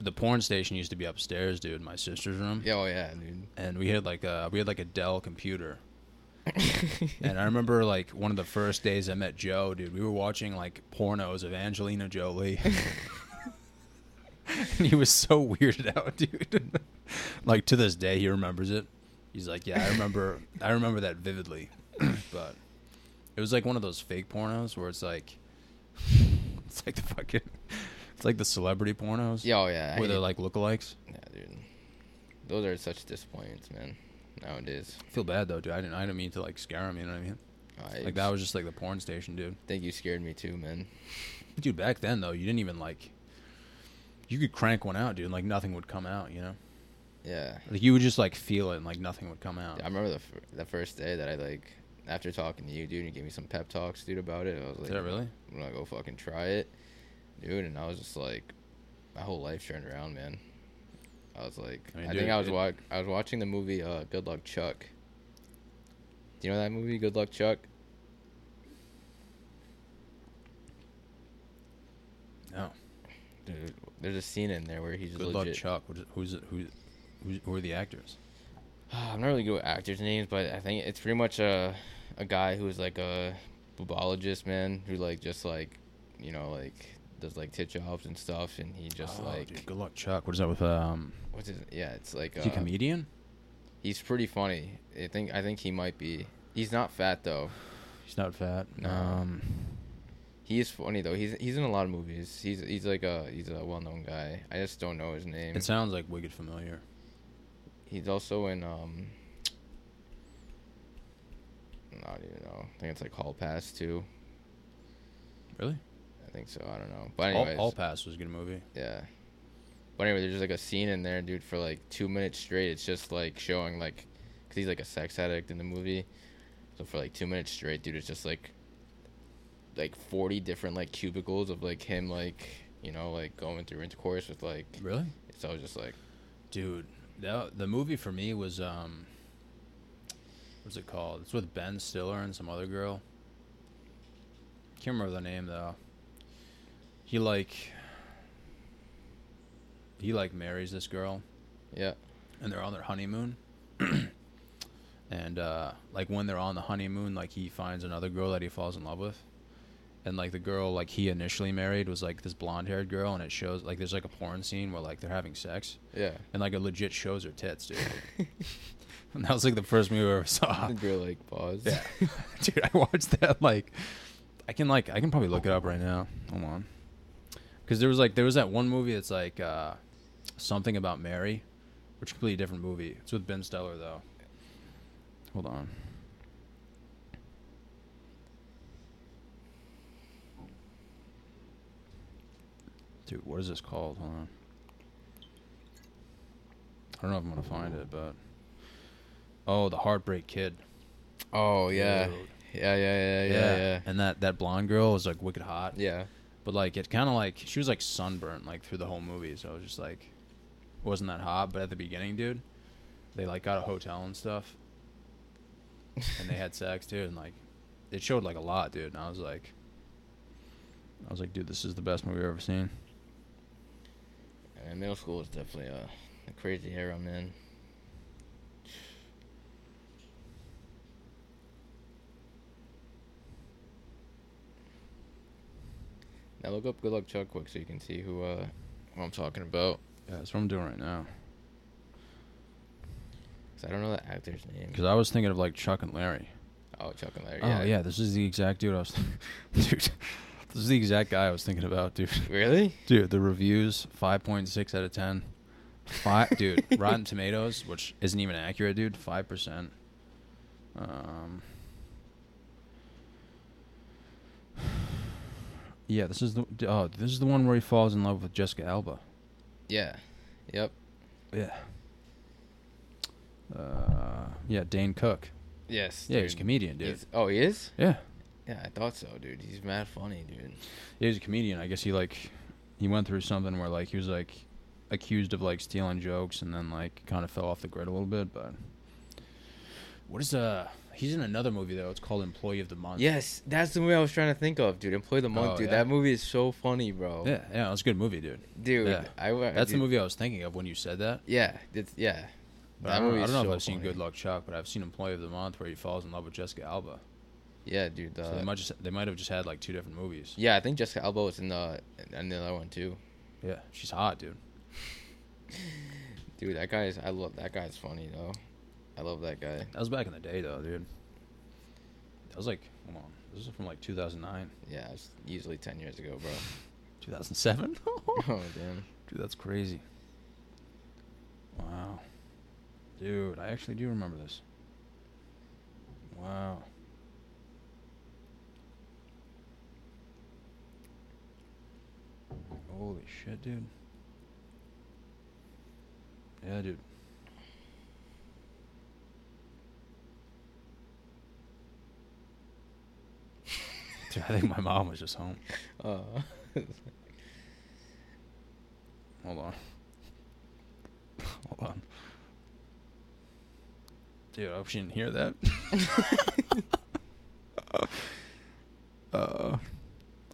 S1: the porn station used to be upstairs, dude, in my sister's room,
S2: Yeah, oh yeah, dude.
S1: and we had like a we had like a Dell computer. And I remember like one of the first days I met Joe, dude. We were watching like pornos of Angelina Jolie. and he was so weirded out, dude. like to this day, he remembers it. He's like, "Yeah, I remember. I remember that vividly." but it was like one of those fake pornos where it's like, it's like the fucking, It's like the celebrity pornos.
S2: Yeah, oh yeah. I
S1: Where they're
S2: hate-
S1: like lookalikes.
S2: yeah, dude. Those are such disappointments, man. Nowadays.
S1: I feel bad though, dude. I didn't. I didn't mean to like scare him. You know what I mean?
S2: I
S1: Like that was just like the porn station, dude.
S2: think you scared me too, man.
S1: Dude, back then though, you didn't even like. You could crank one out, dude, and like nothing would come out. You know,
S2: Yeah.
S1: like you would just like feel it, and like nothing would come out.
S2: I remember the fir- the first day that I like after talking to you, dude, and you gave me some pep talks, dude, about it. I was like,
S1: Did really?
S2: I'm gonna go fucking try it, dude. And I was just like, my whole life turned around, man. I was like,
S1: I
S2: I,
S1: mean,
S2: think I was
S1: it-
S2: wa- I was watching the movie uh, Good Luck Chuck. Do you know that movie, Good Luck Chuck?
S1: No.
S2: Dude, there's a scene in there where he's
S1: Good luck. Chuck. Who's it? Who? Who's, who are the actors?
S2: I'm not really good with actors' names, but I think it's pretty much a a guy who's like a bubologist, man, who like just like, you know, like does like tit jobs and stuff, and he just
S1: Oh,
S2: like
S1: dude, good luck, Chuck. What is that with? Um,
S2: what's his? Yeah, it's like
S1: is he a
S2: uh,
S1: comedian?
S2: he's pretty funny. I think I think he might be. He's not fat though.
S1: He's not fat.
S2: No.
S1: Um,
S2: He is funny though. He's he's in a lot of movies. He's he's like a he's a well known guy. I just don't know his name.
S1: it sounds like wicked familiar.
S2: He's also in um. I don't even know. I think it's like Hall Pass too.
S1: Really?
S2: I think so. I don't know. But
S1: All,
S2: Hall,
S1: All Pass was a good movie.
S2: yeah. But anyway, there's just like a scene in there, dude, for like two minutes straight. It's just like showing like, cause he's like a sex addict in the movie. So for like two minutes straight, dude, it's just like, like forty different like cubicles of like him like you know like going through intercourse with like.
S1: Really?
S2: So I was just like,
S1: Dude, that, the movie for me was um. What's it called? It's with Ben Stiller and some other girl. Can't remember the name though. He like. He like marries this girl,
S2: yeah,
S1: and they're on their honeymoon. and uh, like when they're on the honeymoon, like he finds another girl that he falls in love with, and like the girl like he initially married was like this blonde haired girl, and it shows like there's like a porn scene where like they're having sex,
S2: yeah.
S1: and like it legit shows her tits, dude. and that was like the first movie I ever saw.
S2: Girl like pause.
S1: Yeah, dude, I watched that like I can like I can probably look it up right now. Hold on, because there was like there was that one movie that's like uh, something about Mary, which is a completely different movie. It's with Ben Stiller though. Hold on. Dude, what is this called? Hold on. I don't know if I'm gonna find it, but oh, the Heartbreak Kid.
S2: Oh yeah.
S1: Dude.
S2: Yeah, yeah, yeah, yeah, yeah.
S1: And that that blonde girl was like wicked hot.
S2: Yeah.
S1: But like it kind of like she was like sunburnt like through the whole movie, so it was just like wasn't that hot. But at the beginning, dude, they like got a hotel and stuff, and they had sex, dude, and like it showed like a lot, dude. And I was like, I was like, dude, this is the best movie I've ever seen.
S2: And middle school was definitely a, a crazy era, man. Now look up Good Luck Chuck quick so you can see who uh who I'm talking about.
S1: Yeah, that's what I'm doing right now.
S2: 'Cause I don't know the actor's name.
S1: Because I was thinking of like Chuck and Larry.
S2: Oh, Chuck and Larry.
S1: Oh yeah, this is the exact dude I was, dude. This is the exact guy I was thinking about, dude.
S2: Really?
S1: Dude, the reviews five point six out of ten. Five, dude. Rotten Tomatoes, which isn't even accurate, dude. Five percent. Um. Yeah, this is the oh, this is the one where he falls in love with Jessica Alba.
S2: Yeah. Yep.
S1: Yeah. Uh, yeah, Dane Cook.
S2: Yes.
S1: Yeah, he's a comedian, dude.
S2: He's- oh, he is?
S1: Yeah,
S2: Yeah, I thought so, dude. He's mad funny, dude.
S1: yeah, he's a comedian. I guess he like, he went through something where like he was like accused of like stealing jokes and then like kind of fell off the grid a little bit. But what is uh? He's in another movie though. It's called Employee of the Month.
S2: Yes, that's the movie I was trying to think of, dude. Employee of the Month,
S1: Oh,
S2: dude.
S1: yeah.
S2: That movie is so funny, bro.
S1: Yeah, yeah, it's a good movie, dude.
S2: Dude,
S1: Yeah.
S2: I, I
S1: That's the movie I was thinking of when you said that.
S2: Yeah, it's yeah.
S1: But
S2: That
S1: I don't, I don't know
S2: so
S1: if I've seen. Good Luck Chuck, but I've seen Employee of the Month where he falls in love with Jessica Alba.
S2: Yeah, dude.
S1: so they might just they might have just had like two different movies.
S2: yeah, I think Jessica Alba was in the in the other one too.
S1: Yeah, she's hot, dude.
S2: Dude, that guy's I love that guy's funny though. I love that guy.
S1: That was back in the day, though, dude. That was like, hold on, this is from like 2009.
S2: Yeah, it's easily ten years ago, bro.
S1: 2007.
S2: Oh damn.
S1: Dude, that's crazy. Wow. Dude, I actually do remember this. Wow. Holy shit, dude. Yeah, dude. Dude, I think my mom was just home.
S2: Uh,
S1: Hold on. Hold on. Dude, I hope she didn't hear that. uh,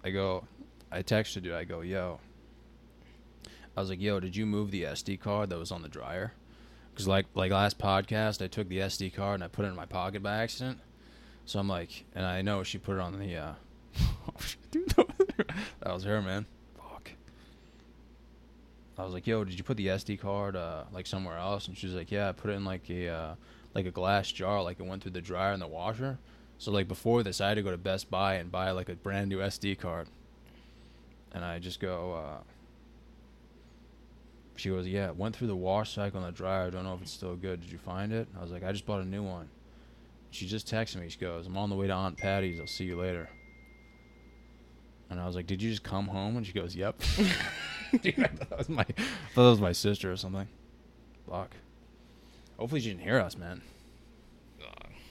S1: I go, I texted dude. I go, yo. I was like, yo, did you move the SD card that was on the dryer? Because like like last podcast, I took the SD card and I put it in my pocket by accident. So I'm like, and I know she put it on the. Uh, dude, that was her, man. Fuck. I was like, "Yo, did you put the SD card uh, like somewhere else?" And she was like, "Yeah, I put it in like a uh, like a glass jar, like it went through the dryer and the washer." So like before this, I had to go to Best Buy and buy like a brand new SD card. And I just go. Uh, she goes, "Yeah, it went through the wash cycle and the dryer. I don't know if it's still good. Did you find it?" I was like, "I just bought a new one." She just texted me. She goes, "I'm on the way to Aunt Patty's. I'll see you later." And I was like, "Did you just come home?" And she goes, "Yep." Dude, I thought that was my, I thought that was my sister or something. Fuck. Hopefully she didn't hear us, man.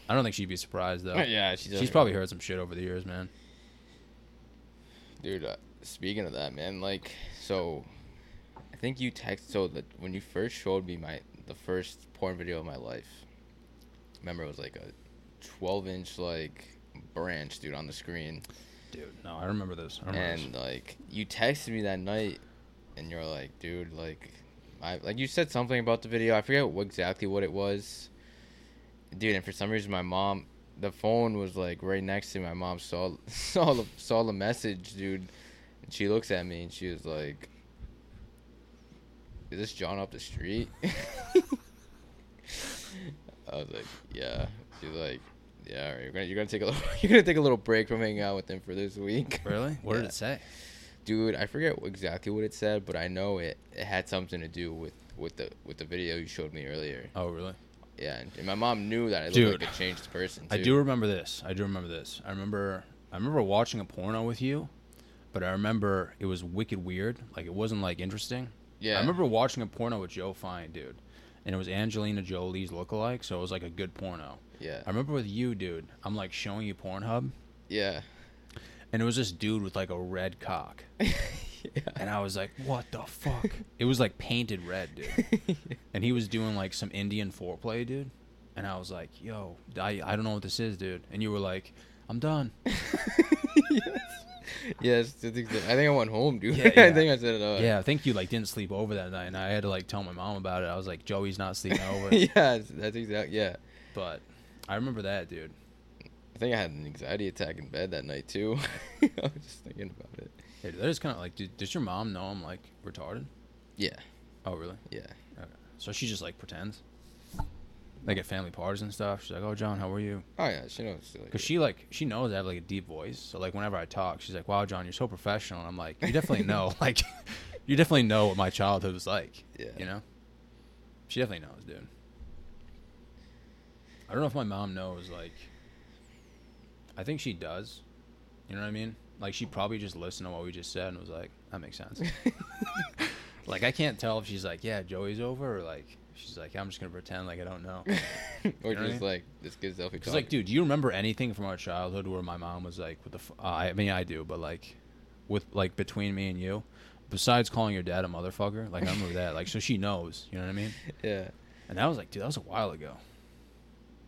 S1: I don't think she'd be surprised though.
S2: yeah, she's,
S1: She's probably heard some shit over the years, man.
S2: Dude, uh, speaking of that, man, like, so I think you text. So that when you first showed me my the first porn video of my life, remember it was like a 12 inch like branch, dude, on the screen,
S1: Dude, no, I remember this. I remember
S2: and
S1: this.
S2: like you texted me that night, and you're like, dude, like, I like you said something about the video. I forget what, exactly what it was, dude. And for some reason, my mom, the phone was like right next to me. My mom saw saw the saw the message, dude. And she looks at me and she was like, "Is this John up the street?" I was like, "Yeah." She's like, "Yeah, right, you're gonna you're gonna take a little, you're gonna take a little break from hanging out with him for this week."
S1: Really? What did it say?
S2: Dude, I forget exactly what it said, but I know it, it had something to do with, with the with the video you showed me earlier.
S1: Oh, really?
S2: Yeah, and, and my mom knew that I looked
S1: Dude,
S2: like a changed person.
S1: I do remember this. I do remember this. I remember I remember watching a porno with you, but I remember it was wicked weird. Like it wasn't like interesting.
S2: Yeah,
S1: I remember watching a porno with Joe Fine, dude. And it was Angelina Jolie's lookalike, so it was like a good porno.
S2: Yeah,
S1: I remember with you, dude, I'm like showing you Pornhub,
S2: yeah,
S1: and it was this dude with like a red cock.
S2: yeah.
S1: And I was like, what the fuck? it was like painted red, dude. And he was doing like some Indian foreplay, dude. And I was like, yo, I, I don't know what this is, dude. And you were like, I'm done.
S2: yes, I think, I think I went home, dude.
S1: Yeah,
S2: I
S1: yeah.
S2: think I said it. Uh,
S1: yeah, I think you like didn't sleep over that night, and I had to like tell my mom about it. I was like, Joey's not sleeping over.
S2: yeah, that's exactly. Yeah,
S1: But I remember that, dude.
S2: I think I had an anxiety attack in bed that night too. I was just thinking about it.
S1: Hey, that is kind of like, did, does your mom know I'm like retarded?
S2: Yeah,
S1: Oh, really?
S2: yeah,
S1: Okay. So she just like pretends. Like at family parties and stuff. She's like, "Oh, John, how are you?"
S2: oh yeah. She knows.
S1: Because she like she knows I have like a deep voice. So like whenever I talk, she's like, "Wow, John, you're so professional." And I'm like, "You definitely know. like, you definitely know what my childhood was like.
S2: Yeah.
S1: You know." She definitely knows, dude. I don't know if my mom knows. Like, I think she does. You know what I mean? Like she probably just listened to what we just said and was like, "That makes sense." like I can't tell if she's like, "Yeah, Joey's over," or like she's like, "I'm just gonna pretend like I don't know."
S2: or
S1: You know what I
S2: just
S1: mean?
S2: like this gives selfie.
S1: Because like, dude, do you remember anything from our childhood where my mom was like, "What the?" F-? Uh, I mean, I do, but like, with like between me and you, besides calling your dad a motherfucker, like I remember that. Like, so she knows. You know what I mean?
S2: yeah.
S1: And that was like, dude, that was a while ago.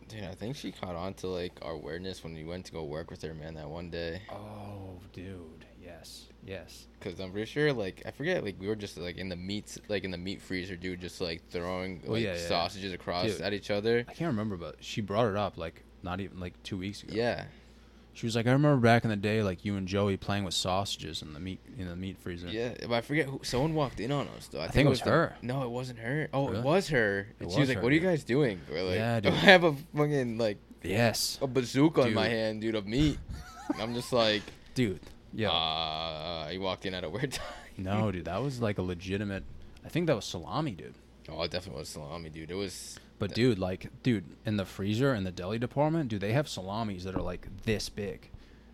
S2: Dude, I think she caught on to like our weirdness when we went to go work with her, man, that one day.
S1: Oh, dude, yes, yes.
S2: Cause I'm pretty sure, like, I forget, like, we were just like in the meats, like in the meat freezer, dude, just like throwing
S1: Oh,
S2: like
S1: yeah, yeah.
S2: sausages across
S1: Dude.
S2: at each other.
S1: I can't remember, but she brought it up like not even like two weeks ago.
S2: Yeah,
S1: She was like, I remember back in the day, like you and Joey playing with sausages in the meat in the meat freezer.
S2: yeah. But I forget who. Someone walked in on us though. I,
S1: think it was
S2: the-
S1: her.
S2: no, it wasn't her. Oh,
S1: Really?
S2: it was her. And she was
S1: was
S2: like,
S1: her,
S2: "What are you
S1: dude.
S2: guys doing?" We're like,
S1: Yeah,
S2: I have a fucking like
S1: Yes,
S2: a bazooka in my hand, dude, of meat. And I'm just like,
S1: dude. Yeah.
S2: Uh, you walked in at a weird time.
S1: no, dude, that was like a legitimate. I think that was salami, dude.
S2: Oh, it definitely was salami, dude. It was.
S1: But dude, like, dude, in the freezer in the deli department, dude, they have salamis that are like this big,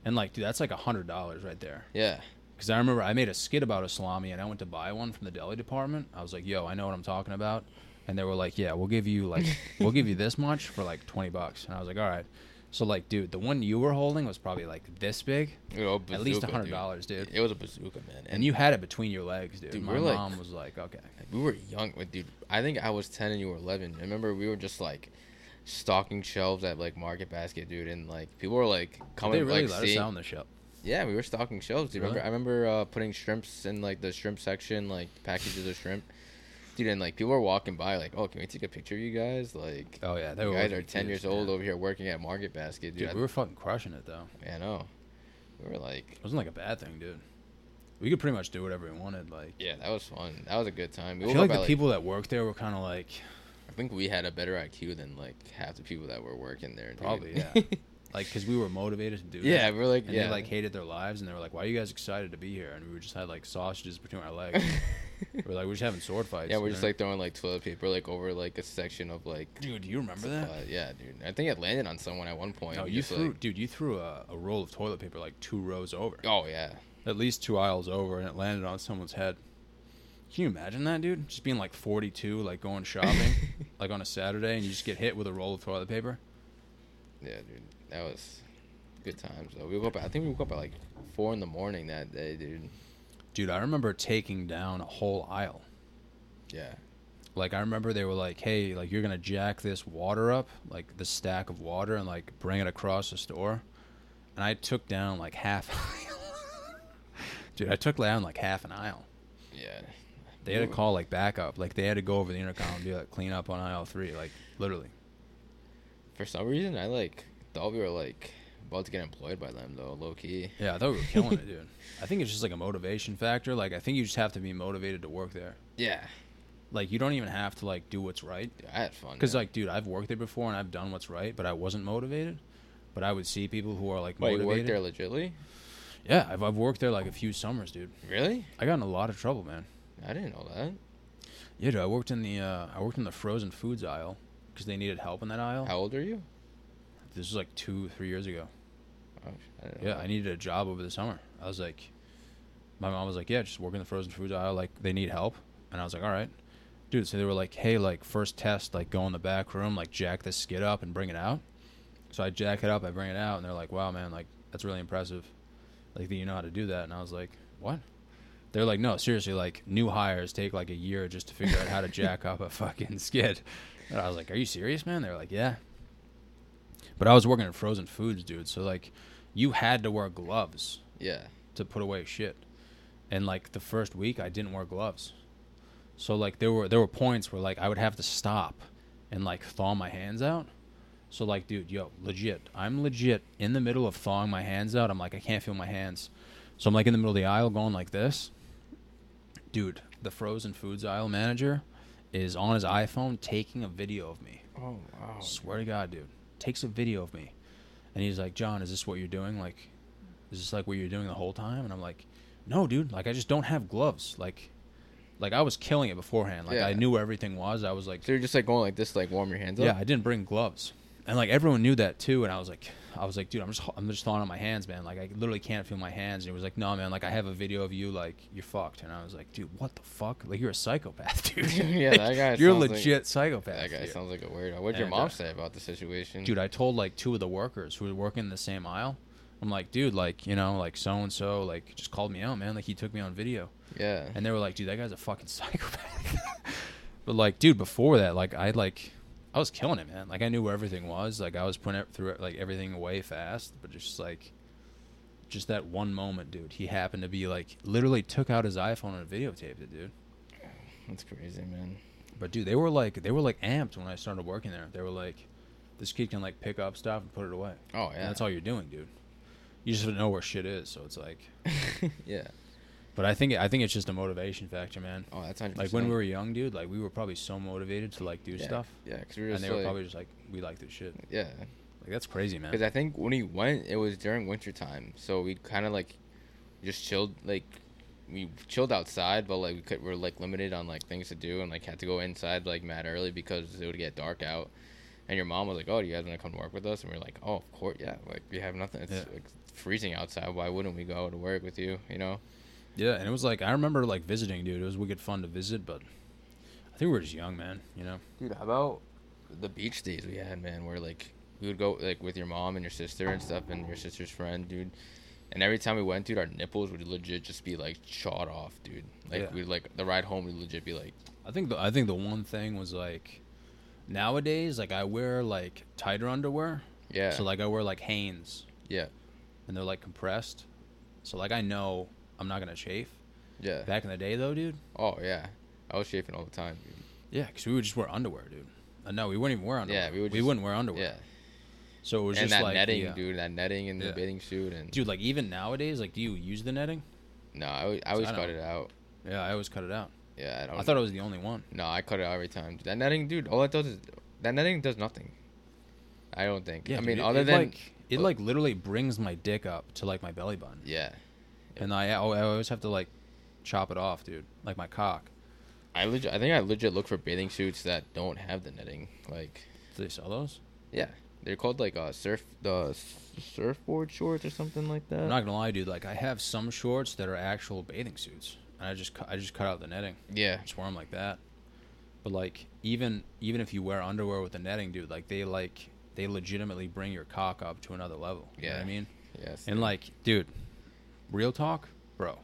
S1: and like, dude, that's like a hundred dollars right there.
S2: Yeah.
S1: Because I remember I made a skit about a salami, and I went to buy one from the deli department. I was like, "Yo, I know what I'm talking about," and they were like, "Yeah, we'll give you like, we'll give you this much for like twenty bucks." And I was like, "All right." So like, dude, the one you were holding was probably like this big,
S2: You know,
S1: at least a hundred dollars, dude.
S2: It was a bazooka, man.
S1: And you had it between your legs, dude.
S2: Dude,
S1: My
S2: like-
S1: mom was like, "Okay."
S2: we were young, but dude. I think I was ten and you were eleven. I remember we were just like stocking shelves at like Market Basket, dude, and like people were like
S1: Did
S2: coming
S1: they really
S2: like
S1: let us
S2: seeing.
S1: out on the show?
S2: Yeah, we were stocking shelves. Dude,
S1: Really?
S2: remember? I remember uh, putting shrimps in like the shrimp section, like packages of shrimp. Dude, and like people were walking by, like, "Oh, can we take a picture of you guys?" Like,
S1: Oh yeah, they
S2: you
S1: were.
S2: guys are ten years old
S1: yeah.
S2: over here working at Market Basket, dude.
S1: Dude, we were fucking crushing it though.
S2: I know. We were like,
S1: It wasn't like a bad thing, dude. We could pretty much do whatever we wanted. Like,
S2: yeah, that was fun. That was a good time. We
S1: I feel like the
S2: at,
S1: people that worked there were kind of like,
S2: I think we had a better IQ than like half the people that were working there. Dude.
S1: Probably, yeah. like, because we were motivated to do. It.
S2: Yeah,
S1: that.
S2: we were like,
S1: and
S2: yeah,
S1: they like hated their lives, and they were like, "Why are you guys excited to be here?" And we just had like sausages between our legs. we were like, "We're just having sword fights."
S2: yeah, we're just like throwing like toilet paper like over like a section of like.
S1: dude, do you remember that?
S2: Uh, yeah, dude. I think it landed on someone at one point.
S1: no, you
S2: just,
S1: threw,
S2: like-
S1: dude. You threw a, a roll of toilet paper like two rows over,
S2: oh yeah.
S1: at least two aisles over, and it landed on someone's head. Can you imagine that, dude? Just being like 42, like going shopping, like on a Saturday, and you just get hit with a roll of toilet paper.
S2: Yeah, dude, that was good times. Though we woke up. I think we woke up at like four in the morning that day, dude.
S1: Dude, I remember taking down a whole aisle.
S2: Yeah,
S1: Like I remember they were like, "Hey, like you're gonna jack this water up, like the stack of water, and like bring it across the store." And I took down like half. Dude, I took down like half an aisle.
S2: yeah.
S1: They had to call like backup. Like they had to go over the intercom and be like, "Clean up on aisle three. Like literally.
S2: For some reason, I like thought we were like about to get employed by them though, low key.
S1: Yeah, I thought we were killing it, dude. I think it's just like a motivation factor. Like I think you just have to be motivated to work there.
S2: Yeah,
S1: Like you don't even have to like do what's right.
S2: dude, I had fun.
S1: Because like, dude, I've worked there before and I've done what's right, but I wasn't motivated. But I would see people who are like
S2: Wait, you worked there legitly?
S1: Yeah, I've, I've worked there like a few summers, dude.
S2: Really?
S1: I got in a lot of trouble, man.
S2: I didn't know that.
S1: Yeah, dude. I worked in the uh, I worked in the frozen foods aisle because they needed help in that aisle.
S2: How old are you?
S1: This was like two, three years ago.
S2: Oh, I
S1: Yeah. I needed a job over the summer. I was like, my mom was like, yeah, just work in the frozen foods aisle. Like they need help, and I was like, all right, dude. So they were like, hey, like first test, like go in the back room, like jack this skid up and bring it out. So I jack it up, I bring it out, and they're like, wow, man, like that's really impressive. Like that you know how to do that, and I was like, what? They're like, no, seriously, like new hires take like a year just to figure out how to jack up a fucking skid. And I was like, are you serious, man? They're like, yeah. But I was working in frozen foods, dude. So like, you had to wear gloves
S2: Yeah.
S1: to put away shit. And like the first week, I didn't wear gloves. So like there were there were points where like I would have to stop and like thaw my hands out. So like, dude, yo, legit, I'm legit in the middle of thawing my hands out. I'm like, I can't feel my hands. So I'm like in the middle of the aisle going like this. Dude, the frozen foods aisle manager is on his iPhone taking a video of me.
S2: Oh wow.
S1: Swear to God, dude. Takes a video of me. And he's like, John, is this what you're doing? Like, is this like what you're doing the whole time? And I'm like, no, dude. Like, I just don't have gloves. Like, like I was killing it beforehand. Like,
S2: Yeah.
S1: I knew where everything was. I was like,
S2: So you're just like going like this, like warm your hands up.
S1: yeah, I didn't bring gloves. And like everyone knew that too. And I was like, I was like, dude, I'm just, I'm just thawing on my hands, man. Like, I literally can't feel my hands. And he was like, no, man. Like, I have a video of you. Like, you're fucked. And I was like, dude, what the fuck? Like, you're a psychopath, dude.
S2: Yeah, that guy
S1: You're a
S2: sounds like-
S1: legit psychopath.
S2: That guy
S1: dude.
S2: sounds like a weirdo. What'd your mom
S1: uh,
S2: say about the situation?
S1: dude i told like two of the workers who were working in the same aisle i'm like dude like you know like so and so like just called me out man like he took me on video
S2: Yeah.
S1: and they were like dude that guy's a fucking psychopath but like dude before that like i like i was killing it man like i knew where everything was like i was putting it through like everything away fast but just like just that one moment dude he happened to be like literally took out his iphone and videotaped it dude
S2: That's crazy, man.
S1: but dude, they were like they were like amped when I started working there. They were like, this kid can like pick up stuff and put it away.
S2: Oh
S1: And
S2: yeah.
S1: that's all you're doing, dude. You just don't know where shit is, so it's like.
S2: yeah.
S1: But I think I think it's just a motivation factor, man.
S2: Oh, that's 100%.
S1: Like when we were young, dude, like we were probably so motivated to like do
S2: yeah.
S1: stuff,
S2: Yeah, because we were
S1: and they were
S2: like,
S1: probably just like, we like this shit.
S2: yeah.
S1: Like that's crazy, man.
S2: Because I think when we went, it was during winter time, so we kind of like just chilled like we chilled outside, but like we could we're like limited on like things to do and like had to go inside like mad early because it would get dark out. And your mom was like, "Oh, do you guys want to come to work with us?" And we are like, "Oh, of course, yeah. Like we have nothing. It's
S1: Yeah.
S2: like, freezing outside. Why wouldn't we go to work with you? You know?"
S1: Yeah, and it was like I remember like visiting, dude. It was wicked fun to visit, but I think we were just young, man. You know.
S2: Dude, how about the beach days we had, man? Where like we would go like with your mom and your sister and stuff, and your sister's friend, dude. And every time we went, dude, our nipples would legit just be like shot off, dude. Like
S1: Yeah.
S2: we'd like the ride home would legit be like,
S1: I think the I think the one thing was like nowadays, like I wear like tighter underwear.
S2: yeah,
S1: So like I wear like Hanes,
S2: yeah,
S1: and they're like compressed. So like I know I'm not gonna chafe.
S2: yeah.
S1: Back in the day, though, dude.
S2: Oh yeah, I was chafing all the time, dude.
S1: Yeah, because we would just wear underwear, dude. Uh, no, we wouldn't even wear underwear.
S2: Yeah, we would
S1: we
S2: just-
S1: wouldn't wear underwear.
S2: Yeah,
S1: So it was
S2: and
S1: just
S2: that
S1: like
S2: netting,
S1: the, uh,
S2: dude. That netting in the
S1: Yeah.
S2: bathing suit, and
S1: Dude, like even nowadays, like do you use the netting?
S2: no, I always, I always
S1: I
S2: cut it out.
S1: Yeah, I always cut it out.
S2: Yeah, I don't.
S1: I thought I was the only one.
S2: no, I cut it out every time. That netting, dude. All it does is that netting does nothing. I don't think.
S1: Yeah,
S2: I
S1: dude,
S2: mean,
S1: it-
S2: other
S1: it,
S2: than
S1: like it like literally brings my dick up to like my belly button,
S2: yeah,
S1: and I I always have to like chop it off, dude, like my cock.
S2: I legit, I think I legit look for bathing suits that don't have the netting. Like,
S1: Do they sell those?
S2: yeah, they're called like uh surf the s- surfboard shorts or something like that.
S1: I'm not gonna lie, dude. Like I have some shorts that are actual bathing suits, and I just cu- I just cut out the netting,
S2: yeah,
S1: just wear them like that. But like even even if you wear underwear with the netting, dude, like they like they legitimately bring your cock up to another level. You know what
S2: Yeah.
S1: I mean?
S2: yes,
S1: And like, dude, real talk, bro.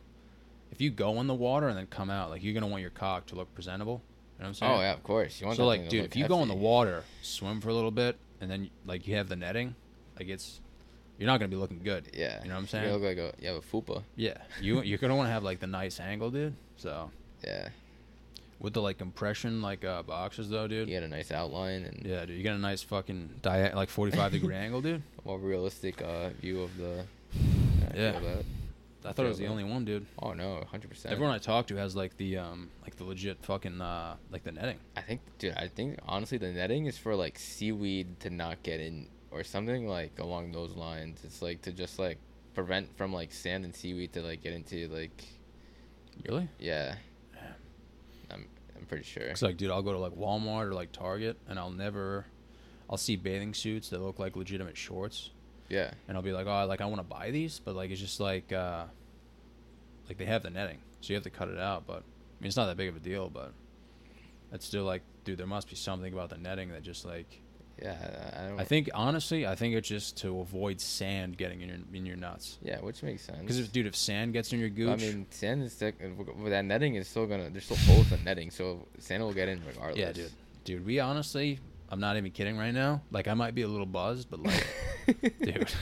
S1: If you go in the water and then come out, like you're gonna want your cock to look presentable. You know what I'm saying?
S2: oh yeah, of course. You want
S1: So like, dude, if you go in the water, swim for a little bit, and then like you have the netting, like it's you're not gonna be looking good.
S2: yeah,
S1: You know what I'm saying?
S2: You look like a you have a fupa.
S1: Yeah, you you're gonna want to have like the nice angle, dude. So
S2: Yeah,
S1: with the like compression like uh boxes though, dude.
S2: you get a nice outline and
S1: Yeah, dude, you get a nice fucking dia- like 45 degree angle, dude.
S2: a more realistic uh, view of the. I
S1: Yeah. I thought it was the only one, dude.
S2: Oh no, hundred percent.
S1: Everyone I talk to has like the um like the legit fucking uh like the netting.
S2: I think, dude. I think honestly, the netting is for like seaweed to not get in, or something like along those lines. It's like to just like prevent from like sand and seaweed to like get into like
S1: Really?
S2: yeah. I'm I'm pretty sure.
S1: It's like, dude, I'll go to like Walmart or like Target, and I'll never, I'll see bathing suits that look like legitimate shorts,
S2: Yeah,
S1: and I'll be like, oh, like I want to buy these, but like it's just like, uh like they have the netting, so you have to cut it out. But I mean, it's not that big of a deal, but it's still like, dude, there must be something about the netting that just like,
S2: yeah. I I don't.
S1: I think honestly, I think it's just to avoid sand getting in your in your nuts.
S2: Yeah, which makes sense.
S1: Because if dude, if sand gets in your
S2: I mean, sand is with that netting is still gonna. There's still holes in netting, so sand will get in regardless.
S1: yeah, dude, dude, we honestly, I'm not even kidding right now. Like I might be a little buzzed, but like. dude.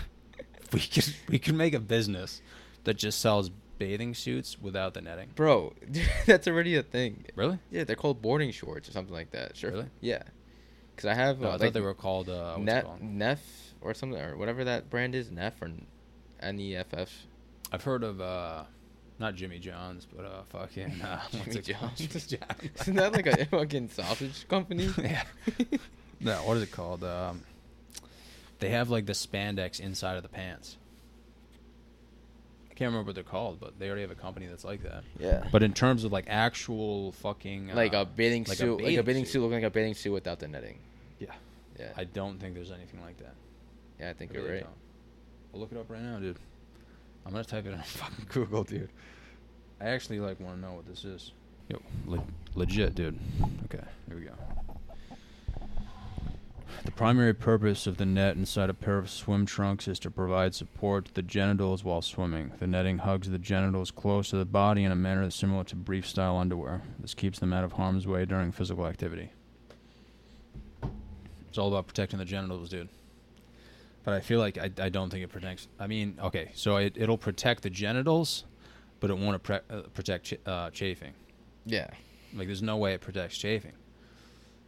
S1: We could we could make a business that just sells bathing suits without the netting.
S2: Bro, that's already a thing.
S1: Really?
S2: Yeah, they're called boarding shorts or something like that. Sure.
S1: Really?
S2: Yeah. Because I have
S1: No,
S2: uh,
S1: I thought
S2: like
S1: they were called uh, what's it called?
S2: Neff or something or whatever that brand is, Neff or N E F F.
S1: I've heard of uh, not Jimmy John's, but uh, fucking uh, what's
S2: Jimmy? John's. Isn't that like a fucking sausage company?
S1: yeah. No, what is it called? Um, they have like the spandex inside of the pants. I can't remember what they're called, but they already have a company that's like that.
S2: Yeah.
S1: But in terms of like actual fucking uh,
S2: like a bathing
S1: like a
S2: suit, like a
S1: bathing suit.
S2: suit looking like a bathing suit without the netting.
S1: Yeah.
S2: Yeah.
S1: I don't think there's anything like that.
S2: yeah, I think
S1: I
S2: you're right.
S1: don't. I'll look it up right now, dude. I'm gonna type it in fucking Google, dude. I actually like want to know what this is. Yo, le- legit, dude. Okay, here we go. The primary purpose of the net inside a pair of swim trunks is to provide support to the genitals while swimming. The netting hugs the genitals close to the body in a manner that's similar to brief style underwear. This keeps them out of harm's way during physical activity. It's all about protecting the genitals, dude. But I feel like I, I don't think it protects. I mean, okay, so it, it'll protect the genitals, but it won't pre- uh, protect ch- uh, chafing.
S2: Yeah.
S1: Like, there's no way it protects chafing.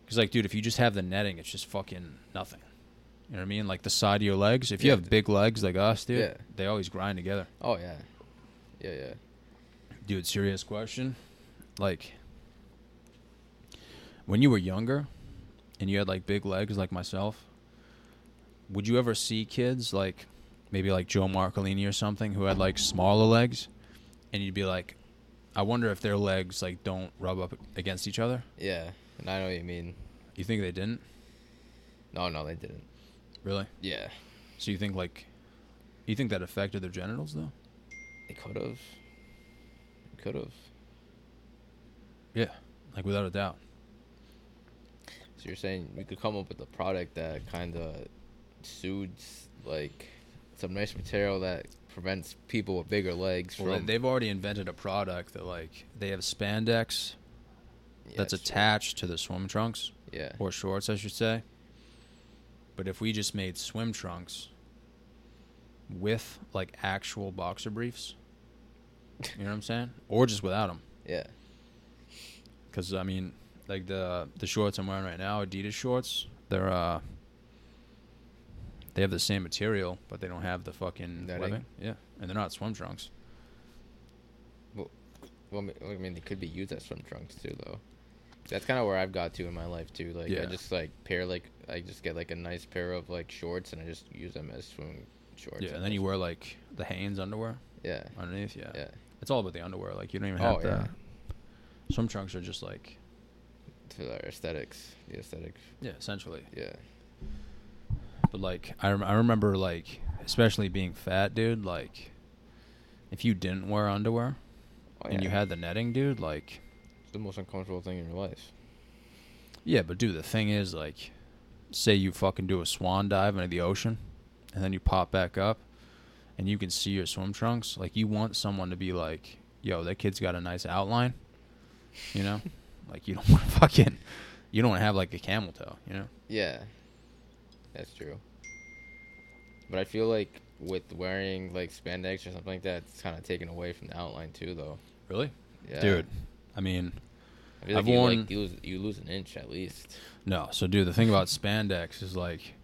S1: Because, like, dude, if you just have the netting, it's just fucking nothing. You know what I mean? Like the side of your legs. If you
S2: Yeah,
S1: have big legs like us, dude,
S2: Yeah.
S1: they always grind together.
S2: Oh yeah. Yeah, yeah.
S1: Dude, serious question. Like, when you were younger and you had like big legs like myself, would you ever see kids like maybe like Joe Marcolini or something who had like smaller legs and you'd be like, I wonder if their legs like don't rub up against each other.
S2: Yeah, and I know what you mean.
S1: You think they didn't?
S2: No, no, they didn't.
S1: Really?
S2: Yeah,
S1: So you think like, you think that affected their genitals though?
S2: they could have. Could have.
S1: Yeah, like without a doubt.
S2: So you're saying we could come up with a product that kind of suits like some nice material that prevents people with bigger legs
S1: Well,
S2: from.
S1: they've already invented a product that like they have spandex
S2: Yeah,
S1: that's
S2: true.
S1: attached to the swim trunks
S2: Yeah.
S1: or shorts, I should say. But if we just made swim trunks with like actual boxer briefs, you know what I'm saying, or just without them,
S2: Yeah.
S1: because I mean, like the the shorts I'm wearing right now, Adidas shorts, they're uh, they have the same material, but they don't have the fucking
S2: Netting?
S1: webbing. Yeah, and they're not swim trunks.
S2: Well, I mean- I mean, they could be used as swim trunks too, though. That's kind of where I've got to in my life too. Like,
S1: Yeah.
S2: I just like pair like I just get like a nice pair of like shorts and I just use them as swim shorts.
S1: Yeah, and then you wear like the Hanes underwear
S2: Yeah.
S1: underneath. Yeah.
S2: Yeah.
S1: it's all about the underwear. Like you don't even
S2: Oh,
S1: have to.
S2: yeah.
S1: Swim trunks are just like
S2: To our aesthetics, the aesthetics.
S1: yeah, essentially.
S2: Yeah.
S1: But like I rem- I remember like especially being fat, dude. Like if you didn't wear underwear
S2: Oh,
S1: and you had the netting, dude, like
S2: It's the most uncomfortable thing in your life.
S1: yeah. But dude, the thing is, like, say you fucking do a swan dive into the ocean, and then you pop back up, and you can see your swim trunks. Like you want someone to be like, yo, that kid's got a nice outline. You know, like you don't want to fucking, you don't want to have like a camel toe. You know.
S2: Yeah. That's true. But I feel like with wearing like spandex or something like that, it's kind of taken away from the outline too, though.
S1: Really?
S2: Yeah.
S1: Dude, I mean,
S2: I feel like
S1: I've
S2: you,
S1: worn-
S2: like, you, lose, you lose an inch at least.
S1: no. So, dude, the thing about spandex is like,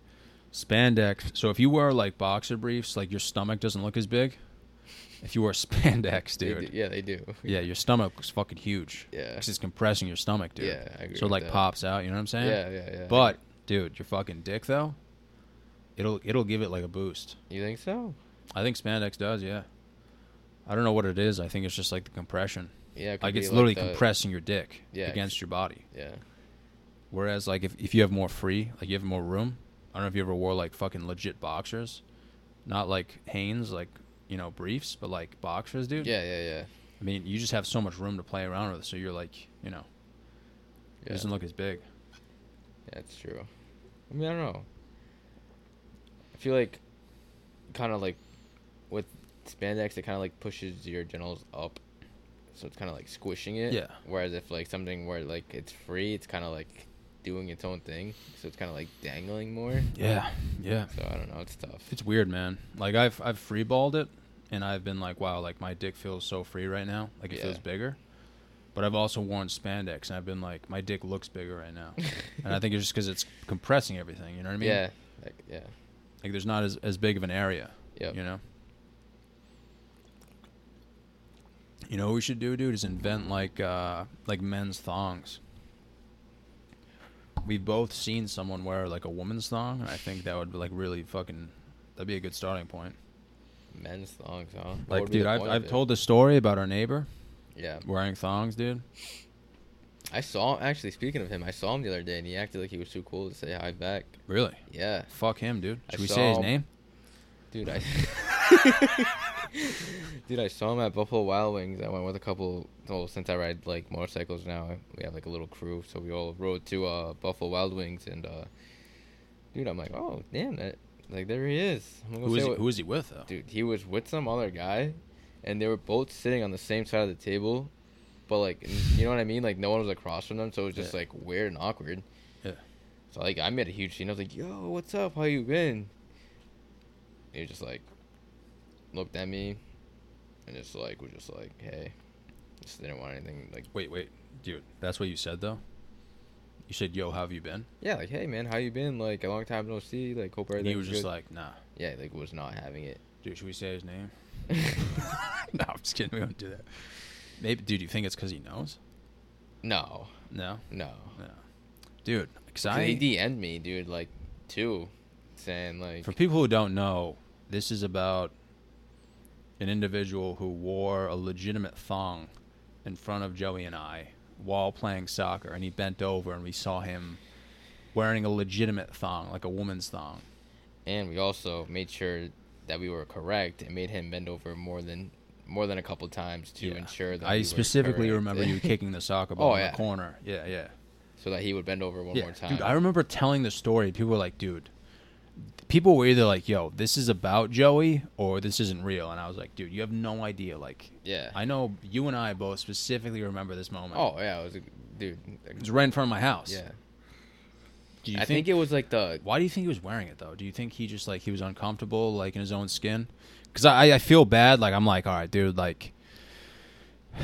S1: spandex. So if you wear like boxer briefs, like your stomach doesn't look as big. If you wear spandex,
S2: They
S1: dude,
S2: do- yeah, they do.
S1: yeah, your stomach is fucking huge.
S2: Yeah.
S1: Because it's compressing your stomach, dude.
S2: Yeah, I agree
S1: So it like
S2: that.
S1: pops out. You know what I'm saying?
S2: Yeah, yeah, yeah.
S1: But dude, your fucking dick though, it'll it'll give it like a boost.
S2: you think so?
S1: I think spandex does. Yeah. I don't know what it is. I think it's just like the compression.
S2: Yeah, it
S1: Like it's literally
S2: the-
S1: compressing your dick
S2: Yeah,
S1: against your body.
S2: Yeah,
S1: Whereas like if if you have more free, like you have more room. I don't know if you ever wore like fucking legit boxers, not like Hanes, like you know briefs, but like boxers, dude.
S2: yeah, yeah, yeah.
S1: I mean, you just have so much room to play around with, so you're like, you know, it doesn't look as big.
S2: that's true. I mean, I don't know. I feel like, kind of like, with spandex, it kind of like pushes your genitals up, so it's kind of like squishing it.
S1: Yeah.
S2: Whereas if like something where like it's free, it's kind of like doing its own thing, so it's kind of like dangling more.
S1: Yeah, yeah.
S2: So I don't know. It's tough.
S1: It's weird, man. Like I've I've freeballed it, and I've been like, wow, like my dick feels so free right now. Like it
S2: Yeah.
S1: feels bigger. But I've also worn spandex, and I've been like, my dick looks bigger right now. and I think it's just because it's compressing everything. You know what I mean?
S2: yeah. Like, yeah.
S1: Like there's not as as big of an area.
S2: Yep.
S1: You know. You know what we should do, dude? Is invent like uh like men's thongs. We've both seen someone wear like a woman's thong, and I think that would be like really fucking. That'd be a good starting point.
S2: Men's thongs, huh? What
S1: Like, dude, I've I've told the story about our neighbor
S2: Yeah.
S1: wearing thongs, dude.
S2: I saw actually speaking of him, I saw him the other day and he acted like he was too cool to say hi back.
S1: Really?
S2: Yeah.
S1: Fuck him, dude.
S2: I
S1: Should we say his
S2: saw-
S1: name?
S2: Dude, I Dude, I saw him at Buffalo Wild Wings. I went with a couple well, since I ride like motorcycles now, we have like a little crew, so we all rode to uh Buffalo Wild Wings and uh dude, I'm like, "Oh, damn that like there he is."
S1: Who is he,
S2: what-
S1: who is he with though?
S2: Dude, he was with some other guy, and they were both sitting on the same side of the table, but like, you know what I mean? Like, no one was across from them, so it was just
S1: Yeah.
S2: like weird and awkward.
S1: Yeah.
S2: So like, I made a huge scene. I was like, "Yo, what's up? How you been?" He was just like, looked at me, and just like was just like, "Hey," just didn't want anything like,
S1: Wait, wait, dude. That's what you said though. You said, "Yo, how have you been?"
S2: yeah, like, "Hey man, how you been? Like, a long time no see. Like, hope
S1: And
S2: everything's
S1: he was just
S2: good."
S1: like, "Nah."
S2: yeah, like was not having it.
S1: Dude, should we say his name? no, I'm just kidding. We don't do that. Maybe, dude. You think it's because he knows?
S2: no,
S1: No,
S2: no.
S1: no, dude. Because
S2: 'Cause
S1: I,
S2: DM'd me, dude, like two, saying like,
S1: for people who don't know, this is about an individual who wore a legitimate thong in front of Joey and I while playing soccer, and he bent over, and we saw him wearing a legitimate thong, like a woman's thong.
S2: And we also made sure that we were correct and made him bend over more than more than a couple times to
S1: Yeah.
S2: ensure that
S1: I specifically remember you kicking the soccer ball
S2: Oh,
S1: in
S2: yeah.
S1: the corner. Yeah, yeah.
S2: so that he would bend over one
S1: yeah.
S2: more time.
S1: Dude, I remember telling the story. People were like, dude, people were either like, yo, this is about Joey or this isn't real. And I was like, dude, you have no idea. Like,
S2: yeah.
S1: I know you and I both specifically remember this moment.
S2: oh yeah, it was a dude.
S1: It was right in front of my house.
S2: Yeah.
S1: Do you
S2: I
S1: think,
S2: think, it was like the
S1: Why do you think he was wearing it though? Do you think he just like he was uncomfortable like in his own skin? Because I I feel bad. Like I'm like, all right, dude. Like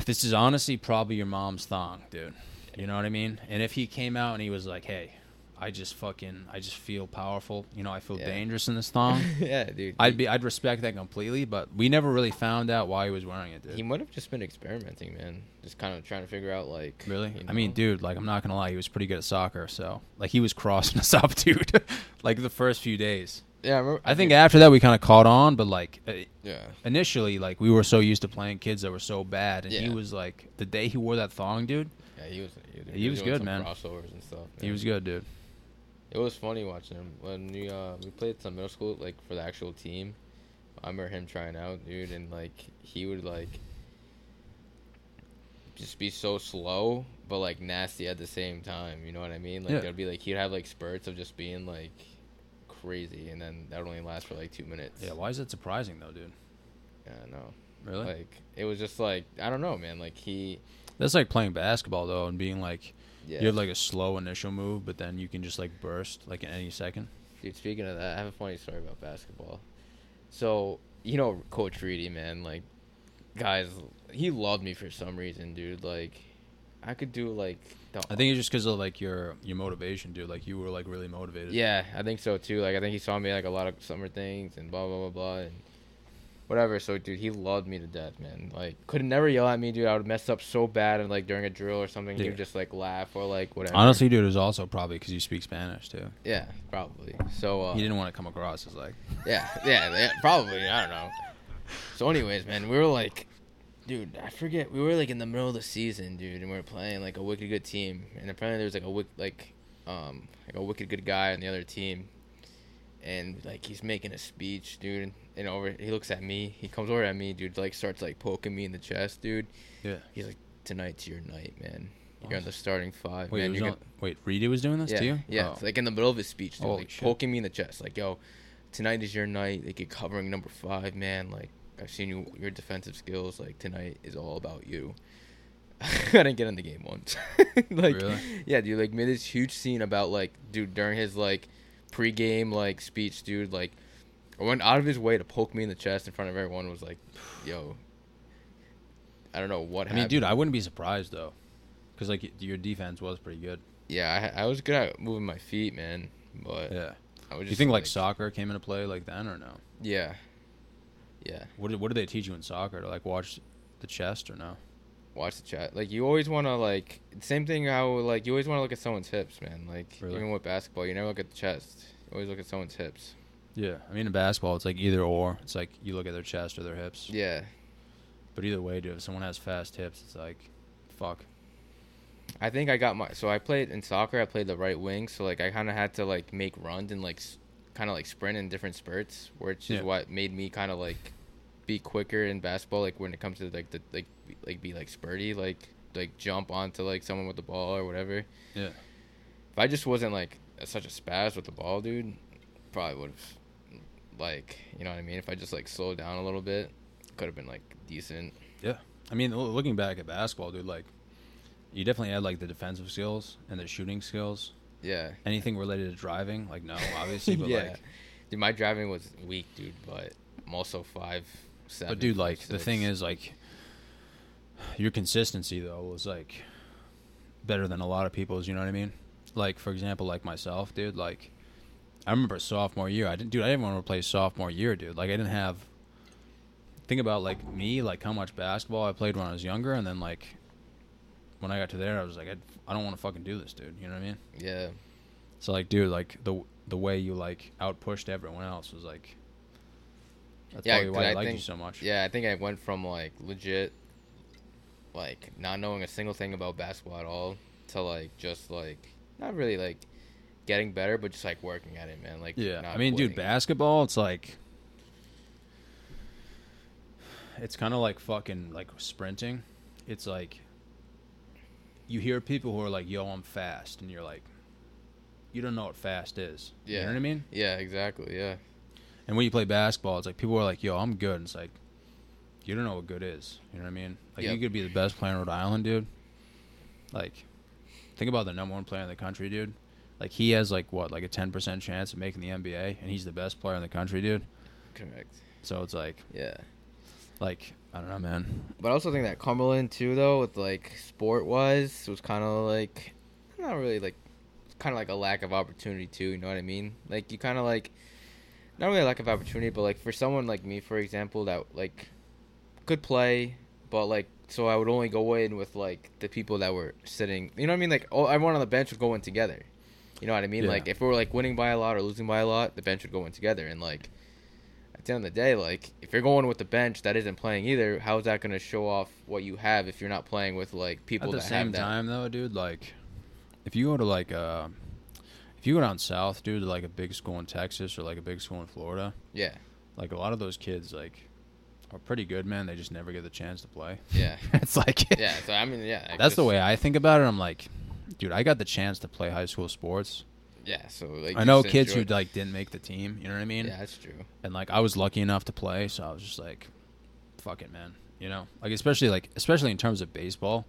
S1: this is honestly probably your mom's thong, dude. You know what I mean? And if he came out and he was like, hey, I just fucking I just feel powerful. You know, I feel
S2: Yeah.
S1: dangerous in this thong.
S2: yeah, dude.
S1: I'd be I'd respect that completely, but we never really found out why he was wearing it, dude.
S2: He might have just been experimenting, man. Just kind of trying to figure out like.
S1: Really?
S2: you
S1: I mean, dude, like I'm not gonna lie, he was pretty good at soccer. So like he was crossing us up, dude. like the first few days.
S2: Yeah, I, remember,
S1: I think after that we kind of caught on, but like uh,
S2: Yeah.
S1: initially, like we were so used to playing kids that were so bad, and he was like the day he wore that thong, dude.
S2: Yeah, he was. He,
S1: He was
S2: doing
S1: good, man.
S2: Crossovers and stuff.
S1: He was good, dude.
S2: It was funny watching him when we uh we played some middle school like for the actual team. I remember him trying out, dude, and like he would like just be so slow, but like nasty at the same time. You know what I mean? Like
S1: Yeah.
S2: there'd be like he'd have like spurts of just being like crazy, and then that would only last for like two minutes.
S1: Yeah, why is that surprising though, dude?
S2: Yeah, no.
S1: Really?
S2: Like it was just like I don't know, man. Like he,
S1: That's like playing basketball though, and being like
S2: yeah.
S1: you have like a slow initial move, but then you can just like burst like in any second.
S2: Dude, speaking of that, I have a funny story about basketball. So, you know, Coach Reedy, man, like, guys, he loved me for some reason, dude. Like, I could do like. The,
S1: I think it's just because of like your your motivation, dude. Like you were like really motivated.
S2: Yeah, I think so too. Like, I think he saw me like a lot of summer things and blah blah blah blah and whatever. So, dude, he loved me to death, man. Like, could never yell at me, dude. I would mess up so bad and like during a drill or something, he would just like laugh or like whatever.
S1: Honestly, dude, it was also probably because you speak Spanish too.
S2: Yeah, probably. So uh,
S1: He didn't want to come across as like.
S2: Yeah, yeah, yeah, probably. I don't know. So, anyways, man, we were like, dude, I forget. We were like in the middle of the season, dude, and we were playing like a wicked good team, and apparently there was like a wick, like, um, like a wicked good guy on the other team, and like he's making a speech, dude, and over he looks at me, he comes over at me, dude, like starts like poking me in the chest, dude.
S1: Yeah.
S2: He's like, tonight's your night, man. You're on the starting five,
S1: Wait, it
S2: man.
S1: was
S2: You're
S1: on,
S2: gonna-
S1: wait, Reedy was doing this
S2: yeah,
S1: to you?
S2: Yeah,
S1: Oh.
S2: it's like in the middle of his speech, dude,
S1: Holy
S2: like
S1: shit.
S2: poking me in the chest, like, "Yo, tonight is your night. Like, you're covering number five, man. Like, I've seen you, your defensive skills. Like, tonight is all about you." I didn't get in the game once. like,
S1: Really?
S2: yeah, dude. Like, made this huge scene about like, dude, during his like pre-game like speech, dude. Like, went out of his way to poke me in the chest in front of everyone. Was like, "Yo." I don't know what
S1: I
S2: happened.
S1: mean, dude, I wouldn't be surprised though, because like your defense was pretty good.
S2: yeah, I, I was good at moving my feet, man. But
S1: Yeah.
S2: I was
S1: Do you
S2: just
S1: think like soccer came into play like then or no?
S2: Yeah. Yeah.
S1: What do, what did they teach you in soccer to like watch the chest or no?
S2: Watch the chat. Like you always want to like same thing how like you always want to look at someone's hips, man. Like
S1: Really?
S2: even with basketball, you never look at the chest. You always look at someone's hips.
S1: Yeah, I mean in basketball it's like either or. It's like you look at their chest or their hips.
S2: Yeah.
S1: But either way, dude, if someone has fast hips, it's like, fuck.
S2: I think I got my so I played in soccer. I played the right wing, so like I kind of had to like make runs and like kind of like sprint in different spurts, which is
S1: Yeah.
S2: what made me kind of like be quicker in basketball. Like when it comes to like the like be- like be like spurty, like like jump onto like someone with the ball or whatever.
S1: Yeah.
S2: If I just wasn't like such a spaz with the ball, dude, probably would have like you know what I mean. If I just like slowed down a little bit, could have been like decent.
S1: Yeah, I mean, looking back at basketball, dude, like, you definitely had like the defensive skills and the shooting skills.
S2: Yeah.
S1: Anything related to driving, like, no, obviously, but
S2: yeah.
S1: like,
S2: dude, my driving was weak, dude, but I'm also five seven.
S1: but dude, like, the thing is, like, your consistency though was like better than a lot of people's. You know what I mean? Like, for example, like myself, dude, like. I remember sophomore year. I didn't, dude. I didn't want to play sophomore year, dude. Like I didn't have. Think about like me, like how much basketball I played when I was younger, and then like when I got to there, I was like, I, I don't want to fucking do this, dude. You know what I mean?
S2: yeah,
S1: So like, dude, like the the way you like outpushed everyone else was like That's
S2: Yeah,
S1: probably why I
S2: I
S1: like you
S2: think-
S1: so much.
S2: Yeah, I think I went from like legit, like not knowing a single thing about basketball at all to like just like not really like getting better, but just like working at it, man. Like
S1: Yeah, I mean, dude, basketball, it's like, it's kind of like fucking like sprinting. It's like, you hear people who are like, "Yo, I'm fast," and you're like, you don't know what fast is.
S2: Yeah.
S1: you know what I mean.
S2: Yeah, exactly. Yeah,
S1: And when you play basketball, it's like people are like, "Yo, I'm good," and it's like, you don't know what good is. You know what I mean? Like
S2: Yep.
S1: you could be the best player in Rhode Island, dude. Like, think about the number one player in the country, dude. Like he has like what, like a ten percent chance of making the NBA, and he's the best player in the country, dude.
S2: correct.
S1: So it's like,
S2: Yeah,
S1: like I don't know, man.
S2: but I also think that Cumberland too, though, with like sport wise, was kind of like not really like kind of like a lack of opportunity too. You know what I mean? Like you kind of like not really a lack of opportunity, but like for someone like me, for example, that like could play, but like so I would only go in with like the people that were sitting. You know what I mean? Like oh, everyone on the bench would go in together. You know what I mean?
S1: Yeah.
S2: Like if we were like winning by a lot or losing by a lot, the bench would go in together. And like the end of the day, like if you're going with the bench that isn't playing either, how is that going to show off what you have if you're not playing with like people
S1: At the
S2: that
S1: same time, though, dude, like if you go to like uh, if you go down south, dude, to like a big school in Texas or like a big school in Florida,
S2: Yeah,
S1: like a lot of those kids like are pretty good, man. They just never get the chance to play.
S2: yeah,
S1: it's like
S2: yeah. So I mean, yeah. I
S1: that's the way I think about it. I'm like, dude, I got the chance to play high school sports.
S2: Yeah. So like
S1: I know kids who like didn't make the team. You know what I mean?
S2: Yeah, that's true.
S1: and like I was lucky enough to play, so I was just like, "Fuck it, man." You know, like especially like especially in terms of baseball,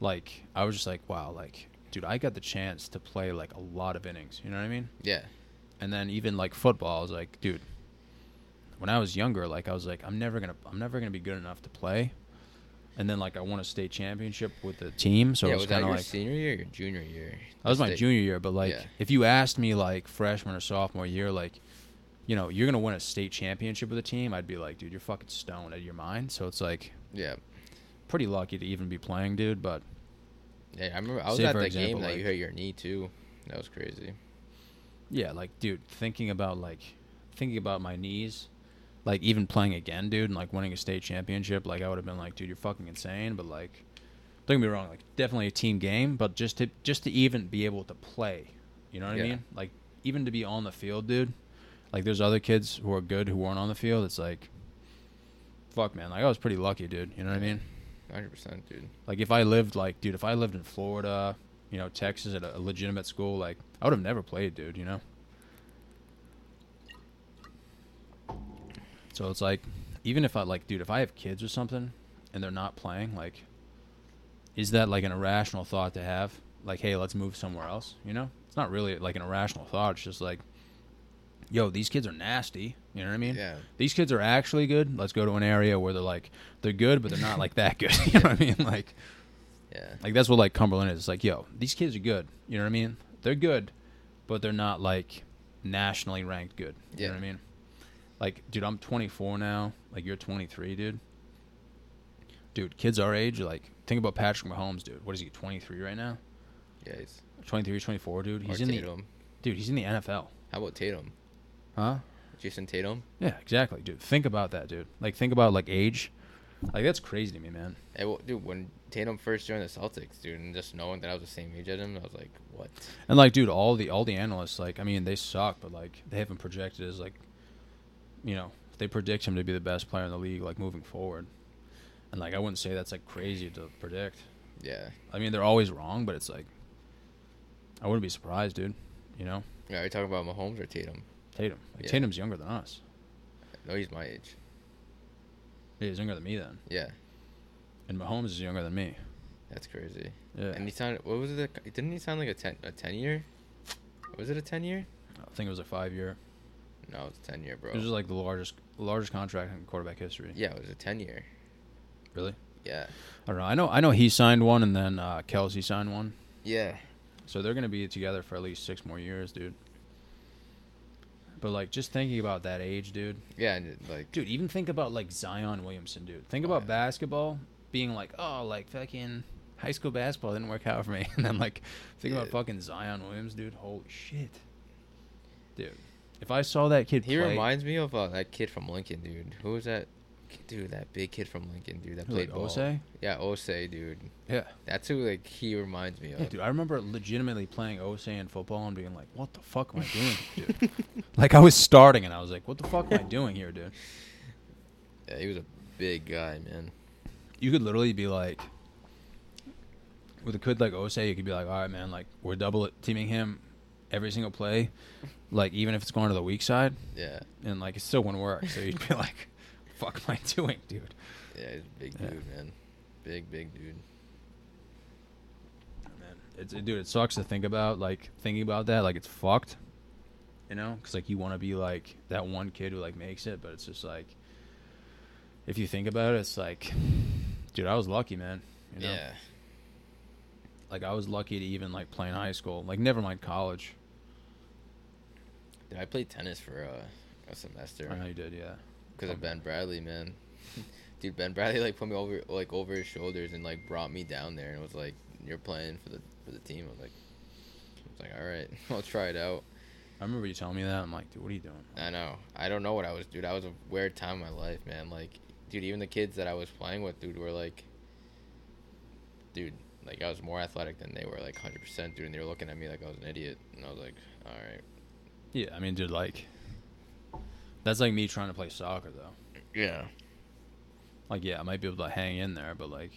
S1: like I was just like, "Wow, like, dude, I got the chance to play like a lot of innings." You know what I mean?
S2: Yeah.
S1: And then even like football, I was like, "Dude." When I was younger, like I was like, "I'm never gonna, I'm never gonna be good enough to play." And then like I won a state championship with the team, so
S2: yeah,
S1: it was,
S2: was
S1: kind of like
S2: senior year or your junior year?
S1: that was my
S2: State-
S1: junior year, but like
S2: Yeah.
S1: if you asked me like freshman or sophomore year, like, you know, you're gonna win a state championship with a team, I'd be like, dude, you're fucking stoned out of your mind. So it's like
S2: Yeah.
S1: pretty lucky to even be playing, dude. But
S2: Yeah, I remember I was at the
S1: example,
S2: game that you
S1: like-
S2: hurt your knee too. That was crazy.
S1: yeah, like, dude, thinking about like thinking about my knees, like even playing again, dude, and like winning a state championship, like I would have been like, dude, you're fucking insane. But like, don't get me wrong, like definitely a team game, but just to just to even be able to play, you know what
S2: Yeah.
S1: I mean? Like even to be on the field, dude. Like there's other kids who are good who weren't on the field. It's like, fuck, man. Like I was pretty lucky, dude. You know what I mean?
S2: Hundred percent, dude.
S1: Like if I lived like, dude, if I lived in Florida, you know, Texas at a legitimate school, like I would have never played, dude. You know. So it's like, even if I like, dude, if I have kids or something, and they're not playing, like, is that like an irrational thought to have? Like, hey, let's move somewhere else. You know, it's not really like an irrational thought. It's just like, yo, these kids are nasty. You know what I mean?
S2: Yeah.
S1: These kids are actually good. Let's go to an area where they're like they're good, but they're not like that good. you know what I mean? Like,
S2: Yeah.
S1: like that's what like Cumberland is. It's like, yo, these kids are good. You know what I mean? They're good, but they're not like nationally ranked good. You know what I mean? Like, dude, I'm 24 now. Like, you're 23, dude. Dude, kids our age, like, think about Patrick Mahomes, dude. What is he, 23 right now?
S2: Yeah. He's,
S1: 23, 24, dude. He's in the
S2: Tatum.
S1: dude. He's in the NFL,
S2: How about Tatum?
S1: huh?
S2: Jayson Tatum.
S1: Yeah, exactly, dude. Think about that, dude. Like, think about like age. Like, that's crazy to me, man.
S2: Hey, well, dude, when Tatum first joined the Celtics, dude, and just knowing that I was the same age as him, I was like, what?
S1: And like, dude, all the all the analysts, like, I mean, they suck, but like, they haven't projected as like, you know, they predict him to be the best player in the league, like moving forward. And like, I wouldn't say that's like crazy to predict.
S2: Yeah.
S1: I mean, they're always wrong, but it's like, I wouldn't be surprised, dude. You know,
S2: Yeah. Are you talking about Mahomes or Tatum?
S1: Tatum. Like,
S2: Yeah.
S1: Tatum's younger than us.
S2: No, he's my age.
S1: Yeah, he's younger than me then,
S2: Yeah.
S1: and Mahomes is younger than me.
S2: That's crazy.
S1: Yeah,
S2: And he signed. What was it? Didn't he sign like a ten a ten year? Was it a ten year?
S1: I think it was a five year.
S2: No, it's ten year, bro.
S1: This is like the largest largest contract in quarterback history.
S2: yeah, it was a ten year.
S1: Really?
S2: Yeah.
S1: I don't know. I know. I know he signed one, and then uh, Kelce signed one.
S2: Yeah.
S1: So they're gonna be together for at least six more years, dude. But like, just thinking about that age, dude.
S2: Yeah, and like
S1: Dude, even think about like Zion Williamson, dude. Think about
S2: yeah.
S1: basketball being like, oh, like fucking high school basketball didn't work out for me, and then like think about fucking Zion Williams, dude. Holy shit, dude. If I saw that kid
S2: He
S1: play,
S2: reminds me of uh, that kid from Lincoln, dude. Who was that? Dude, that big kid from Lincoln, dude. That
S1: who,
S2: played
S1: like
S2: ball.
S1: Osei?
S2: Yeah, Osei, dude.
S1: Yeah.
S2: That's who like he reminds me of.
S1: Yeah, dude, I remember legitimately playing Osei in football and being like, "What the fuck am I doing, dude?" like I was starting and I was like, "What the fuck am I doing here, dude?"
S2: Yeah, he was a big guy, man.
S1: You could literally be like, with a kid like Osei, you could be like, "All right, man, like we're double teaming him every single play, like even if it's going to the weak side,
S2: Yeah,
S1: and like it still wouldn't work." So you'd be like, "Fuck, am I doing, dude?"
S2: yeah, he's a big
S1: Yeah.
S2: dude, man. Big, big dude.
S1: Man, it's dude. It sucks to think about. Like thinking about that, like it's fucked. You know, because like you want to be like that one kid who like makes it, but it's just like, if you think about it, it's like, dude, I was lucky, man. You know?
S2: Yeah,
S1: Like I was lucky to even like play in high school. Like never mind college.
S2: Dude, I played tennis for uh, a semester
S1: I know you did, yeah.
S2: because of Ben Bradley, man. Dude, Ben Bradley like put me over like over his shoulders and like brought me down there and was like, "You're playing for the for the team." I was like, I was like, "All right, I'll try it out."
S1: I remember you telling me that. I'm like, dude, what are you doing?
S2: I know. I don't know what I was, dude. I was a weird time in my life, man. Like, dude, even the kids that I was playing with, dude, were like, dude, like I was more athletic than they were, like hundred percent, dude. And they were looking at me like I was an idiot, and I was like, all right,
S1: Yeah, I mean, dude, like, that's like me trying to play soccer though.
S2: yeah,
S1: Like, yeah, I might be able to hang in there, but like,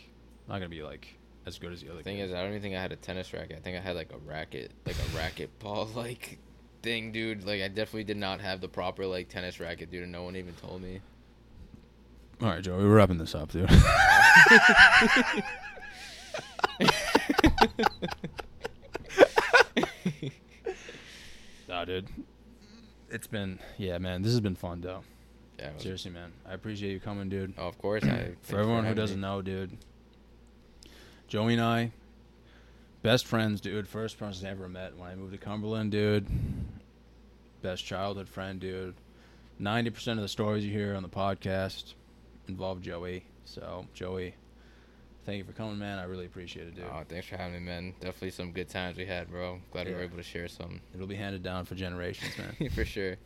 S1: I'm not gonna be like as good as the other.
S2: The thing
S1: kids.
S2: is, I don't even think I had a tennis racket. I think I had like a racket, like a racket ball, like thing, dude. Like I definitely did not have the proper like tennis racket, dude, and no one even told me.
S1: All right, Joe, we're wrapping this up, dude. nah, dude. It's been, yeah, man. This has been fun, though.
S2: Yeah, was-
S1: Seriously, man. I appreciate you coming, dude.
S2: Oh, of course. I,
S1: For everyone who doesn't
S2: me.
S1: know, dude, Joey and I, best friends, dude. First person I ever met when I moved to Cumberland, dude. Best childhood friend, dude. Ninety percent of the stories you hear on the podcast involve Joey. So, Joey, thank you for coming, man. I really appreciate it, dude.
S2: Oh, thanks for having me, man. Definitely some good times we had, bro. Glad we were able to share some.
S1: It'll be handed down for generations, man.
S2: for sure.